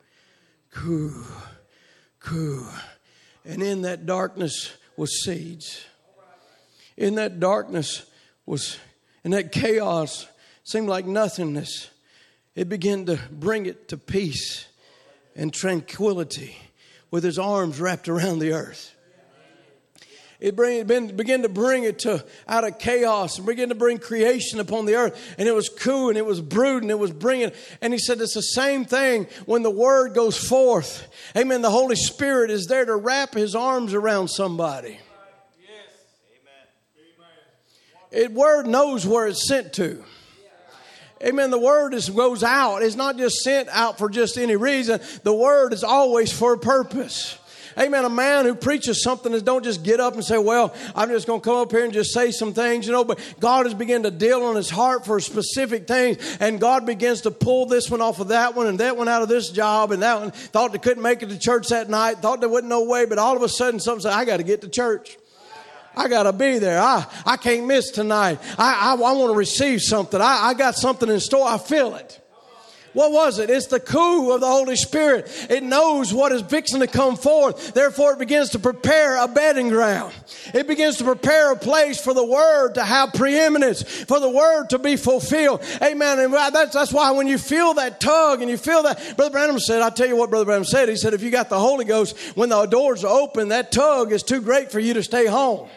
coo, coo. And in that darkness was seeds. In that darkness was, in that chaos, seemed like nothingness. It began to bring it to peace and tranquility with his arms wrapped around the earth. It bring, began to bring it to out of chaos and begin to bring creation upon the earth. And it was cool and it was brooding. It was bringing. And he said it's the same thing when the word goes forth. Amen. The Holy Spirit is there to wrap his arms around somebody. Yes. Amen. It word knows where it's sent to. Amen. The word is, goes out. It's not just sent out for just any reason. The word is always for a purpose. Amen. A man who preaches something is don't just get up and say, well, I'm just going to come up here and just say some things, you know, but God has begun to deal on his heart for specific things and God begins to pull this one off of that one and that one out of this job and that one thought they couldn't make it to church that night, thought there wasn't no way, but all of a sudden something said, I got to get to church. I got to be there. I, I can't miss tonight. I, I, I want to receive something. I, I got something in store. I feel it. What was it? It's the coo of the Holy Spirit. It knows what is fixing to come forth. Therefore, it begins to prepare a bedding ground. It begins to prepare a place for the Word to have preeminence, for the Word to be fulfilled. Amen. And that's, that's why when you feel that tug and you feel that, Brother Branham said, I'll tell you what Brother Branham said. He said, if you got the Holy Ghost, when the doors are open, that tug is too great for you to stay home.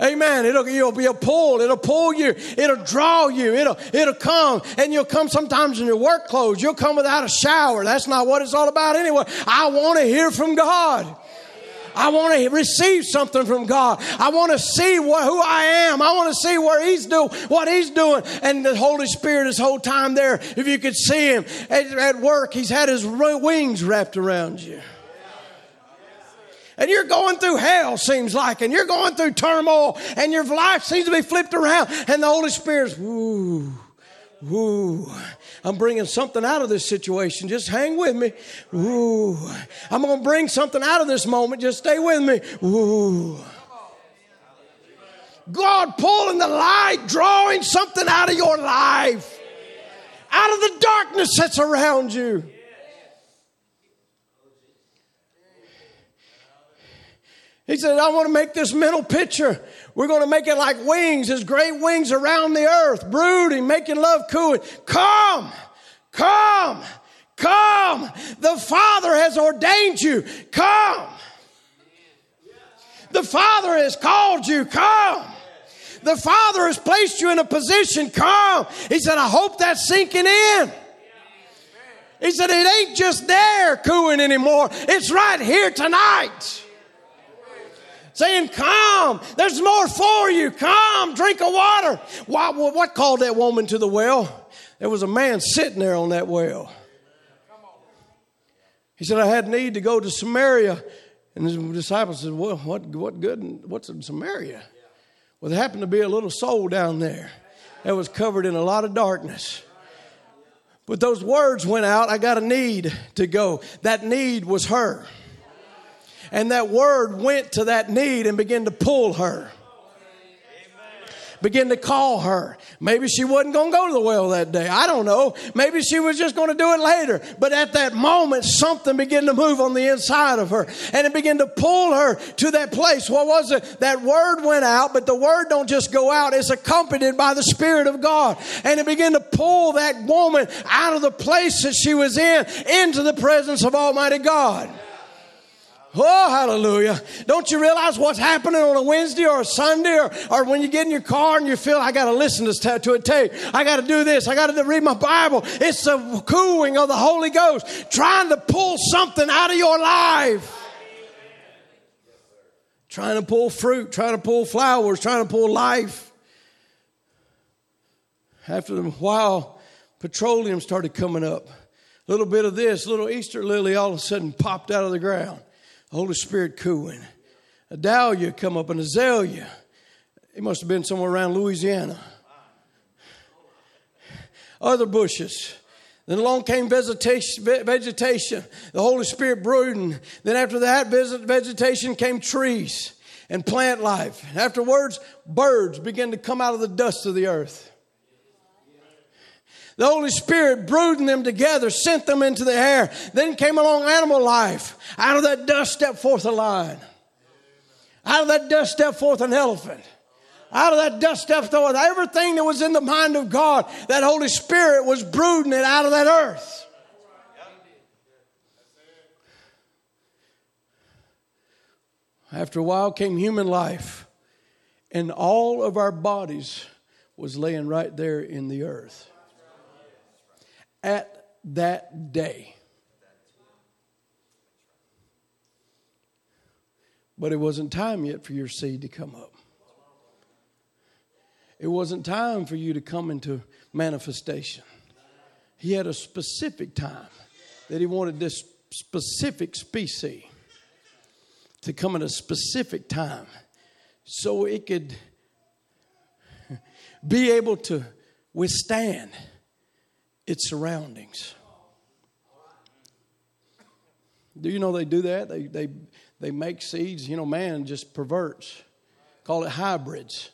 Amen. It'll you'll be a pull. It'll pull you. It'll draw you. It'll it'll come, and you'll come sometimes in your work clothes. You'll come without a shower. That's not what it's all about anyway. I want to hear from God. I want to receive something from God. I want to see what, who I am. I want to see where He's doing, what He's doing. And the Holy Spirit, this whole time there, if you could see Him at, at work, He's had His wings wrapped around you and you're going through hell, seems like, and you're going through turmoil, and your life seems to be flipped around, and the Holy Spirit's, woo, woo. I'm bringing something out of this situation. Just hang with me. Woo. I'm going to bring something out of this moment. Just stay with me. Woo. God pulling the light, drawing something out of your life, out of the darkness that's around you. He said, I want to make this mental picture. We're going to make it like wings, his great wings around the earth, brooding, making love cooing. Come, come, come. The Father has ordained you. Come. The Father has called you. Come. The Father has placed you in a position. Come. He said, I hope that's sinking in. He said, it ain't just there cooing anymore. It's right here tonight saying, Come, there's more for you. Come, drink of water. What, what called that woman to the well? There was a man sitting there on that well. He said, I had need to go to Samaria. And his disciples said, Well, what, what good? What's in Samaria? Well, there happened to be a little soul down there that was covered in a lot of darkness. But those words went out, I got a need to go. That need was her. And that word went to that need and began to pull her. Begin to call her. Maybe she wasn't going to go to the well that day. I don't know. Maybe she was just going to do it later. But at that moment, something began to move on the inside of her and it began to pull her to that place. What was it? That word went out, but the word don't just go out. It's accompanied by the Spirit of God. And it began to pull that woman out of the place that she was in into the presence of Almighty God. Oh, hallelujah. Don't you realize what's happening on a Wednesday or a Sunday or, or when you get in your car and you feel, I got to listen to, a tape. I got to do this. I got to read my Bible. It's the cooling of the Holy Ghost trying to pull something out of your life. Trying to pull fruit, trying to pull flowers, trying to pull life. After a while, petroleum started coming up. A little bit of this, little Easter lily all of a sudden popped out of the ground. Holy Spirit cooing. A dahlia come up, an azalea. He must have been somewhere around Louisiana. Other bushes. Then along came vegetation, vegetation, the Holy Spirit brooding. Then after that vegetation came trees and plant life. Afterwards, birds began to come out of the dust of the earth. The Holy Spirit brooding them together, sent them into the air. Then came along animal life. Out of that dust stepped forth a lion. Out of that dust stepped forth an elephant. Out of that dust stepped forth everything that was in the mind of God. That Holy Spirit was brooding it out of that earth. After a while came human life, and all of our bodies was laying right there in the earth at that day. But it wasn't time yet for your seed to come up. It wasn't time for you to come into manifestation. He had a specific time that he wanted this specific species to come at a specific time so it could be able to withstand its surroundings. Do you know they do that? They, they, they make seeds. You know, man just perverts, call it hybrids.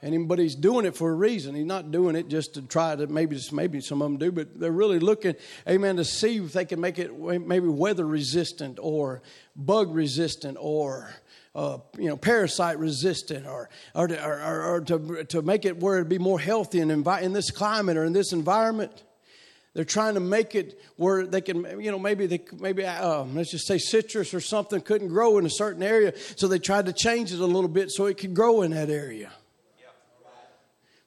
And he's doing it for a reason. He's not doing it just to try to maybe maybe some of them do, but they're really looking, amen, to see if they can make it maybe weather resistant or bug resistant or uh, you know, parasite resistant or, or, to, or, or, to, to make it where it'd be more healthy envi- in this climate or in this environment. They're trying to make it where they can, you know, maybe they maybe uh, let's just say citrus or something couldn't grow in a certain area, so they tried to change it a little bit so it could grow in that area.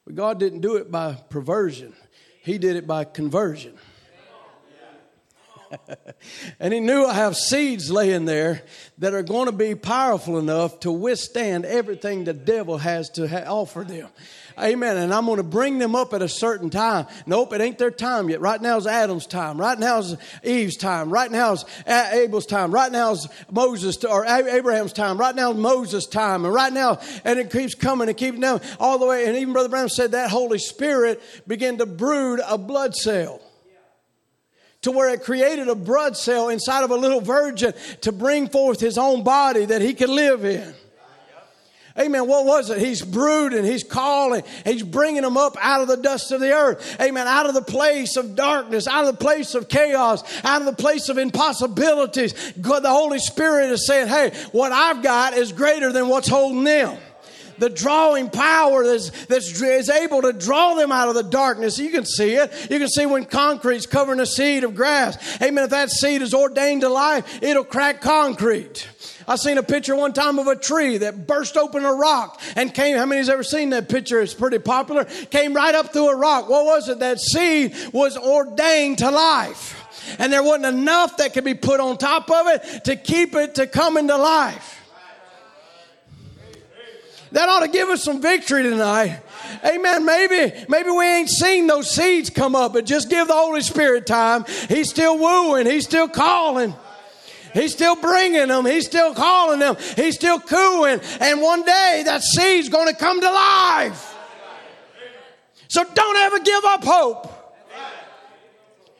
But God didn't do it by perversion; He did it by conversion. and he knew I have seeds laying there that are going to be powerful enough to withstand everything the devil has to ha- offer them. Amen. And I'm going to bring them up at a certain time. Nope, it ain't their time yet. Right now is Adam's time. Right now is Eve's time. Right now is Abel's time. Right now is Moses or Abraham's time. Right now is Moses' time. And right now, and it keeps coming and keeps down all the way. And even Brother Brown said that Holy Spirit began to brood a blood cell to where it created a blood cell inside of a little virgin to bring forth his own body that he could live in. Amen. What was it? He's brooding. He's calling. He's bringing them up out of the dust of the earth. Amen. Out of the place of darkness, out of the place of chaos, out of the place of impossibilities. God, the Holy Spirit is saying, hey, what I've got is greater than what's holding them the drawing power that's, that's is able to draw them out of the darkness. You can see it. You can see when concrete's covering a seed of grass. Amen. If that seed is ordained to life, it'll crack concrete. I seen a picture one time of a tree that burst open a rock and came. How many's ever seen that picture? It's pretty popular. Came right up through a rock. What was it? That seed was ordained to life. And there wasn't enough that could be put on top of it to keep it to come into life. That ought to give us some victory tonight. Amen. Maybe, maybe we ain't seen those seeds come up, but just give the Holy Spirit time. He's still wooing. He's still calling. He's still bringing them. He's still calling them. He's still cooing. And one day that seed's going to come to life. So don't ever give up hope.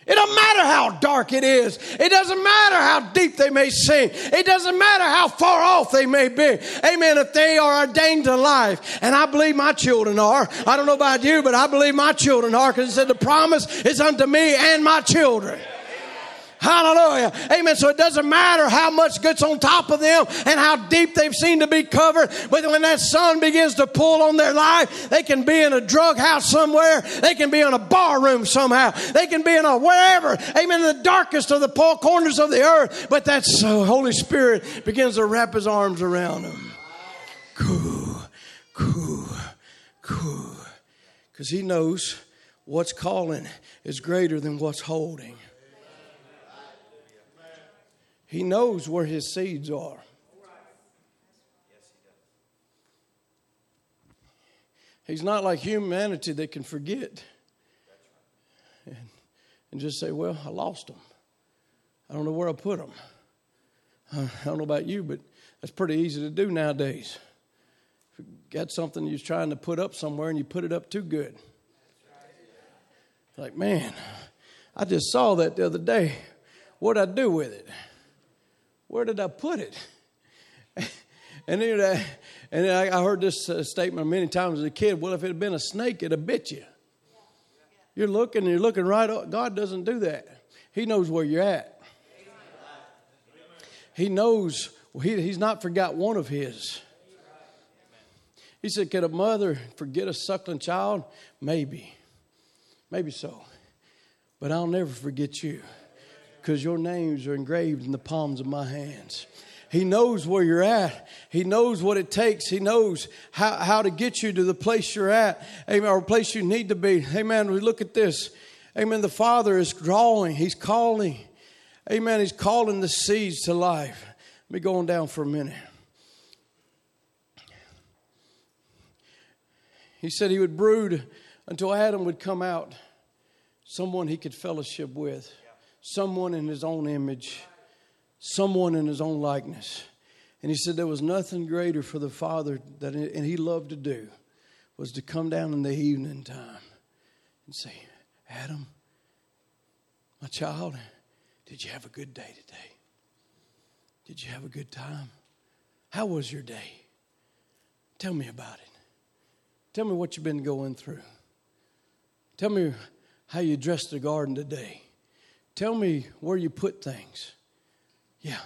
It doesn't matter how dark it is. It doesn't matter how deep they may sink. It doesn't matter how far off they may be. Amen. If they are ordained to life, and I believe my children are. I don't know about you, but I believe my children are because it said the promise is unto me and my children. Hallelujah. Amen. So it doesn't matter how much gets on top of them and how deep they've seemed to be covered. But when that sun begins to pull on their life, they can be in a drug house somewhere. They can be in a bar room somehow. They can be in a wherever. Amen. In the darkest of the poor corners of the earth. But that so uh, Holy Spirit begins to wrap his arms around them. Cool, cool, cool. Because he knows what's calling is greater than what's holding. He knows where his seeds are. He's not like humanity that can forget and, and just say, Well, I lost them. I don't know where I put them. I don't know about you, but that's pretty easy to do nowadays. If you got something you're trying to put up somewhere and you put it up too good. Like, man, I just saw that the other day. What'd I do with it? Where did I put it? and then, uh, and I heard this uh, statement many times as a kid. Well, if it had been a snake, it'd have bit you. You're looking, you're looking right up. God doesn't do that. He knows where you're at. He knows. He, he's not forgot one of his. He said, "Could a mother forget a suckling child? Maybe, maybe so, but I'll never forget you." Because your names are engraved in the palms of my hands. He knows where you're at. He knows what it takes. He knows how, how to get you to the place you're at, amen, or place you need to be. Amen. We look at this. Amen. The Father is drawing, He's calling. Amen. He's calling the seeds to life. Let me go on down for a minute. He said he would brood until Adam would come out, someone he could fellowship with someone in his own image, someone in his own likeness. And he said there was nothing greater for the Father that and he loved to do was to come down in the evening time and say, Adam, my child, did you have a good day today? Did you have a good time? How was your day? Tell me about it. Tell me what you've been going through. Tell me how you dressed the garden today. Tell me where you put things. Yeah,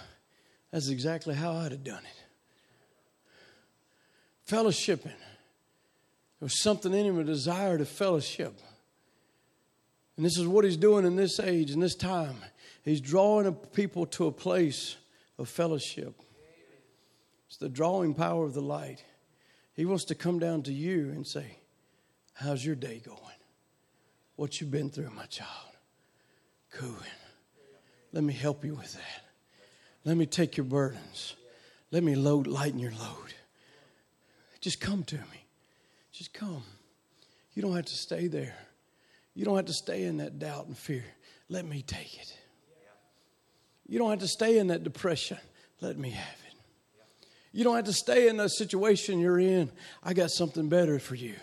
that's exactly how I'd have done it. Fellowshipping. There was something in him, a desire to fellowship. And this is what he's doing in this age, in this time. He's drawing people to a place of fellowship. It's the drawing power of the light. He wants to come down to you and say, How's your day going? What you been through, my child? Cooing. Let me help you with that. Let me take your burdens. Let me load, lighten your load. Just come to me. Just come. You don't have to stay there. You don't have to stay in that doubt and fear. Let me take it. You don't have to stay in that depression. Let me have it. You don't have to stay in the situation you're in. I got something better for you.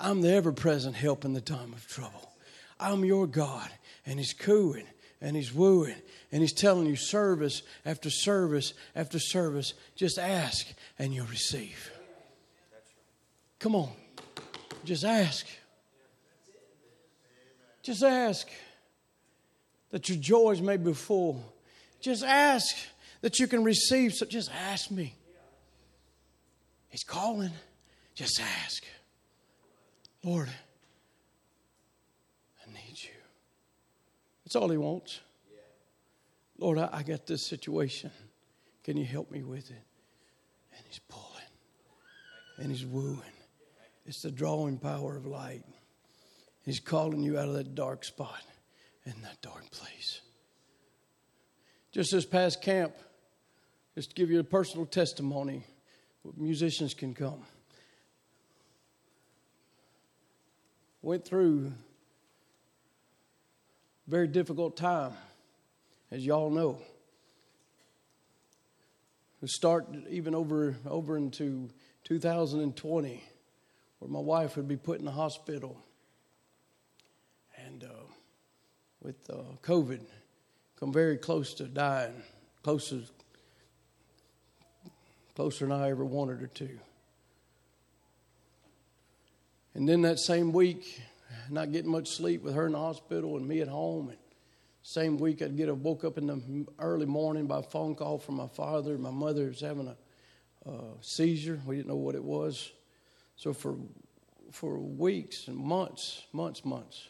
I'm the ever present help in the time of trouble. I'm your God, and He's cooing and He's wooing and He's telling you service after service after service. Just ask and you'll receive. Come on, just ask. Just ask that your joys may be full. Just ask that you can receive. So just ask me. He's calling. Just ask. Lord, I need you. That's all he wants. Lord, I, I got this situation. Can you help me with it? And he's pulling and he's wooing. It's the drawing power of light. He's calling you out of that dark spot in that dark place. Just this past camp, just to give you a personal testimony, musicians can come. Went through very difficult time, as y'all know. We start even over over into 2020, where my wife would be put in the hospital and uh, with uh, COVID, come very close to dying, closer, closer than I ever wanted her to. And then that same week, not getting much sleep with her in the hospital and me at home. And same week, I'd get a woke up in the early morning by a phone call from my father. My mother was having a uh, seizure. We didn't know what it was. So for for weeks and months, months, months,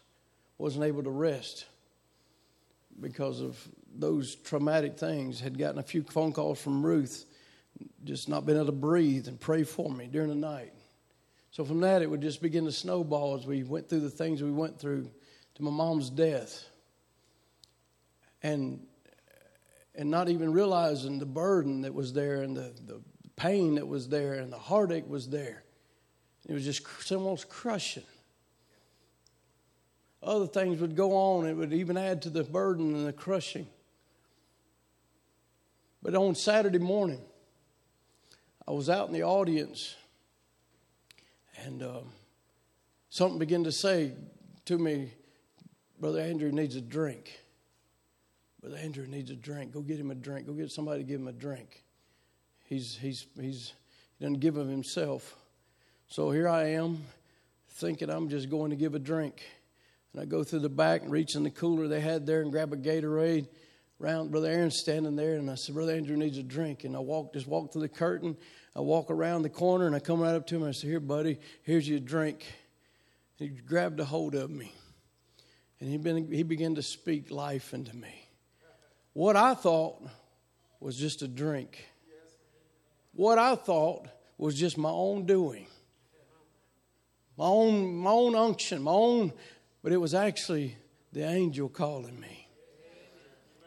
wasn't able to rest because of those traumatic things. Had gotten a few phone calls from Ruth, just not been able to breathe and pray for me during the night. So from that, it would just begin to snowball as we went through the things we went through to my mom's death. And and not even realizing the burden that was there and the, the pain that was there and the heartache was there. It was just almost crushing other things would go on. It would even add to the burden and the crushing. But on Saturday morning, I was out in the audience, and uh, something began to say to me, Brother Andrew needs a drink. Brother Andrew needs a drink. Go get him a drink. Go get somebody to give him a drink. He's, he's, he's, he doesn't give of himself. So here I am, thinking I'm just going to give a drink. And I go through the back and reach in the cooler they had there and grab a Gatorade. Round Brother Aaron's standing there, and I said, Brother Andrew needs a drink. And I walk, just walk through the curtain. I walk around the corner, and I come right up to him. And I said, Here, buddy, here's your drink. He grabbed a hold of me, and he, been, he began to speak life into me. What I thought was just a drink. What I thought was just my own doing, my own, my own unction, my own but it was actually the angel calling me.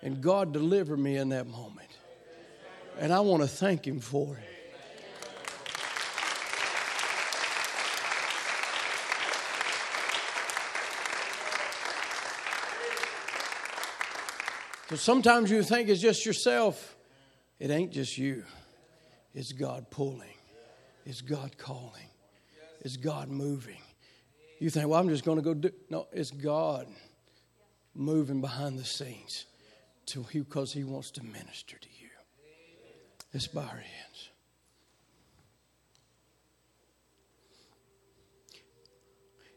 And God delivered me in that moment. And I want to thank Him for it. But sometimes you think it's just yourself. It ain't just you, it's God pulling, it's God calling, it's God moving. You think, well, I'm just going to go do. No, it's God moving behind the scenes to because He wants to minister to you. Let's bow our hands.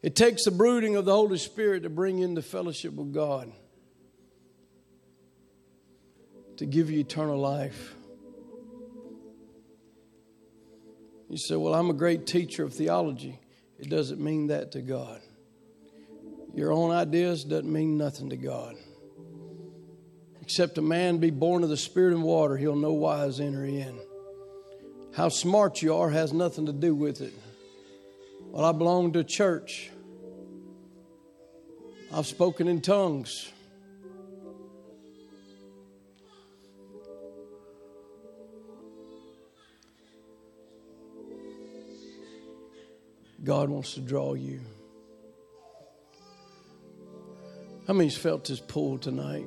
It takes the brooding of the Holy Spirit to bring you into fellowship with God, to give you eternal life. You say, Well, I'm a great teacher of theology. It doesn't mean that to God. Your own ideas doesn't mean nothing to God. Except a man be born of the Spirit and water, he'll no wise enter in. How smart you are has nothing to do with it. Well, I belong to a church. I've spoken in tongues. God wants to draw you. How many's felt his pull tonight?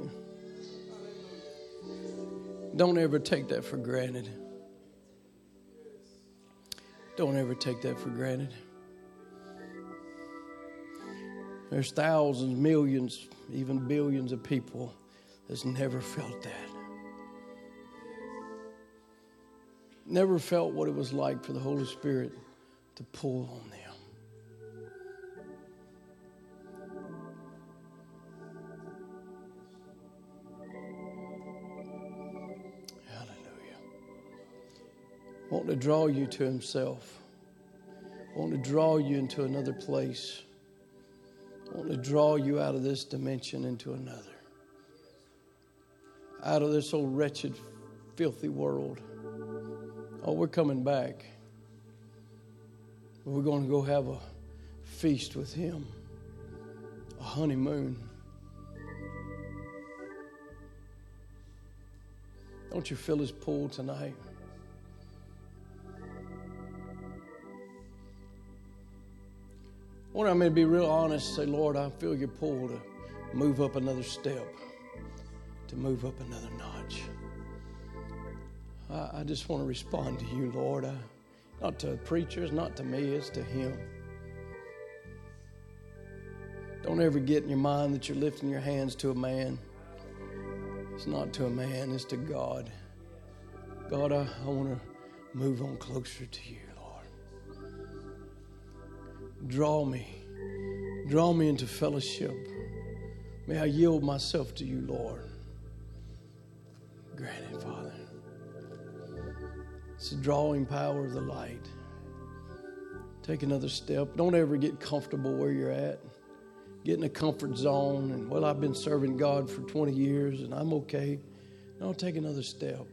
Don't ever take that for granted. Don't ever take that for granted. There's thousands, millions, even billions of people that's never felt that. Never felt what it was like for the Holy Spirit to pull on want to draw you to Himself, want to draw you into another place, want to draw you out of this dimension into another, out of this old wretched, filthy world. Oh, we're coming back. We're going to go have a feast with Him, a honeymoon. Don't you feel His pull tonight? I want to be real honest say, Lord, I feel your pull to move up another step, to move up another notch. I, I just want to respond to you, Lord. I, not to preachers, not to me, it's to Him. Don't ever get in your mind that you're lifting your hands to a man. It's not to a man, it's to God. God, I, I want to move on closer to you. Draw me. Draw me into fellowship. May I yield myself to you, Lord. Grant it, Father. It's the drawing power of the light. Take another step. Don't ever get comfortable where you're at. Get in a comfort zone and, well, I've been serving God for 20 years and I'm okay. No, take another step.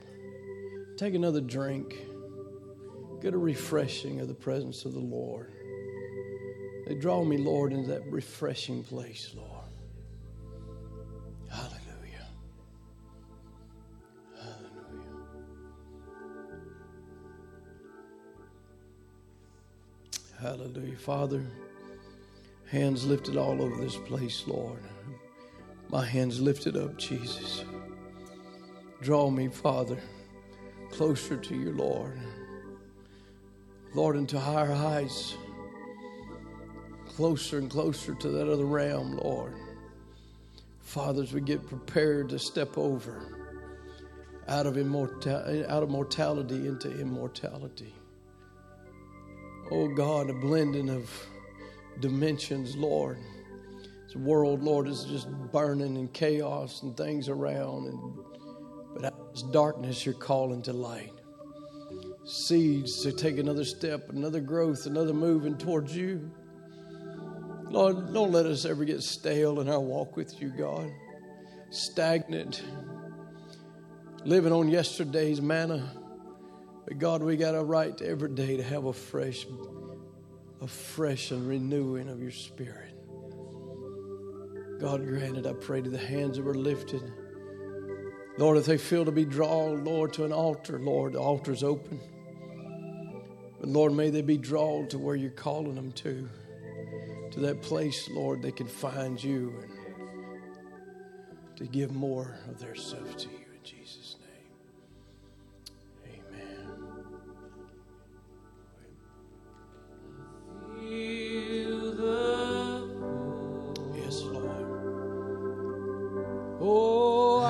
Take another drink. Get a refreshing of the presence of the Lord. They draw me, Lord, into that refreshing place, Lord. Hallelujah. Hallelujah. Hallelujah. Father, hands lifted all over this place, Lord. My hands lifted up, Jesus. Draw me, Father, closer to you, Lord. Lord, into higher heights closer and closer to that other realm, Lord. Fathers, we get prepared to step over out of, immorta- out of mortality into immortality. Oh God, a blending of dimensions, Lord. This world, Lord, is just burning and chaos and things around, and but of darkness, you're calling to light. Seeds to take another step, another growth, another moving towards you. Lord, don't let us ever get stale in our walk with you, God. Stagnant, living on yesterday's manna. But God, we got a right to every day to have a fresh, a fresh and renewing of your spirit. God, granted, I pray to the hands that were lifted. Lord, if they feel to be drawn, Lord, to an altar, Lord, the altar's open. But Lord, may they be drawn to where you're calling them to to that place, Lord, they can find you. And to give more of their self to you in Jesus' name. Amen. Yes, Lord. Oh,